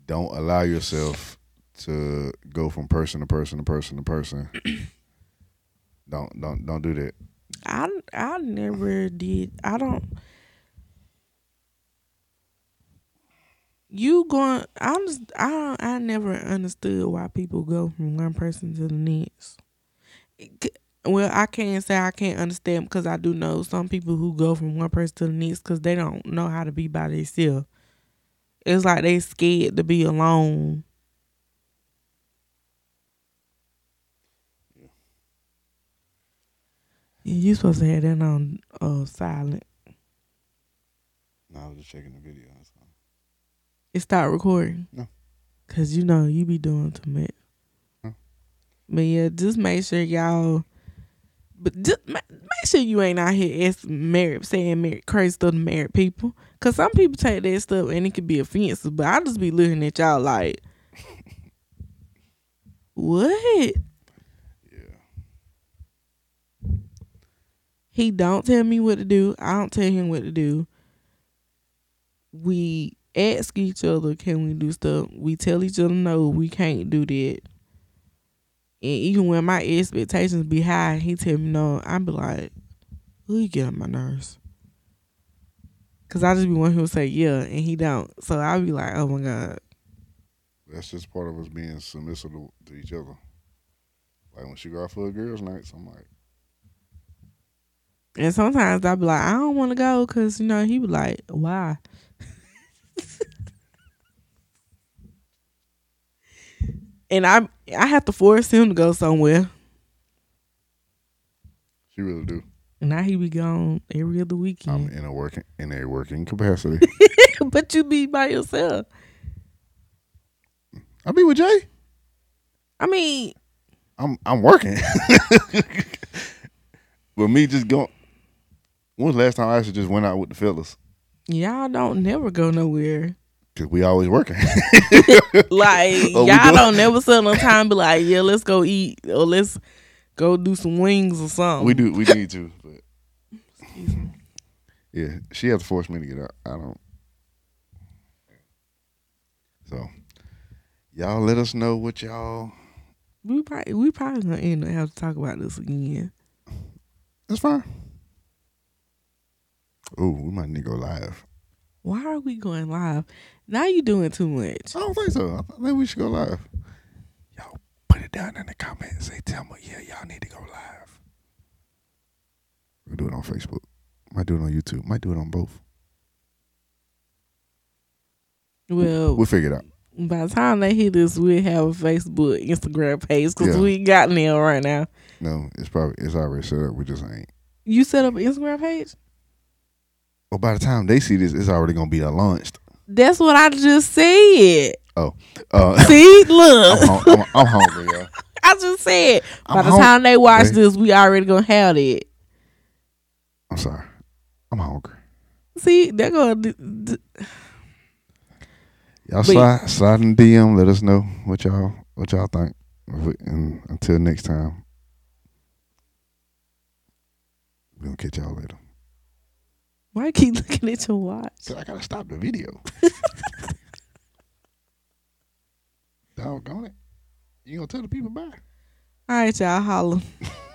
Don't allow yourself to go from person to person to person to person. don't don't don't do that. I I never did. I don't. You going? I'm just. I don't, I never understood why people go from one person to the next. Well, I can't say I can't understand because I do know some people who go from one person to the next because they don't know how to be by themselves. It's like they scared to be alone. You supposed to have that on uh, silent. No, I was just checking the video. It stopped recording. No. Cause you know you be doing too much. Huh. But yeah, just make sure y'all. But just make sure you ain't out here asking married, saying married crazy stuff to married people. Cause some people take that stuff and it can be offensive. But I just be looking at y'all like, what? Yeah. He don't tell me what to do. I don't tell him what to do. We ask each other, can we do stuff? We tell each other no, we can't do that. And even when my expectations be high, he tell me no, I be like, "Who you get on my nerves?" Cause I just be one who say yeah, and he don't. So I be like, "Oh my god." That's just part of us being submissive to, to each other. Like when she go out for a girls' nights, I'm like, And sometimes I be like, "I don't want to go," cause you know he be like, "Why?" and I I have to force him to go somewhere. she really do. And now he be gone every other weekend. I'm in a working in a working capacity. but you be by yourself. I be with Jay. I mean, I'm I'm working. but me just going. When was the last time I actually just went out with the fellas? Y'all don't never go nowhere. Cause we always working. Like y'all do? don't never sit on time be like, yeah, let's go eat or let's go do some wings or something. we do. We need to. But yeah, she has to force me to get out. I don't. So, y'all let us know what y'all. We probably we probably gonna end up have to talk about this again. That's fine. Oh, we might need to go live. Why are we going live? Now you doing too much. I don't think so. I think we should go live. Y'all put it down in the comments. Say, tell me, yeah, y'all need to go live. We'll do it on Facebook. Might do it on YouTube. Might do it on both. Well, We'll figure it out. by the time they hear this, we'll have a Facebook, Instagram page because Yeah. we ain't got there right now. No, it's probably it's already set up. We just ain't. You set up an Instagram page? Well, by the time they see this, it's already gonna be launched. That's what I just said. Uh, See, I'm, look, hung- I'm, I'm hungry, y'all. I just said. By I'm the hung- time they watch this, we already gonna have it. I'm sorry. I'm hungry. See, they're gonna. d- d- Y'all But- slide slide in DM. Let us know what y'all what y'all think. If we- And until next time, we gonna catch y'all later. Why you keep looking at your watch? So I gotta stop the video. Doggone it. You gonna tell the people bye? All right, y'all holla.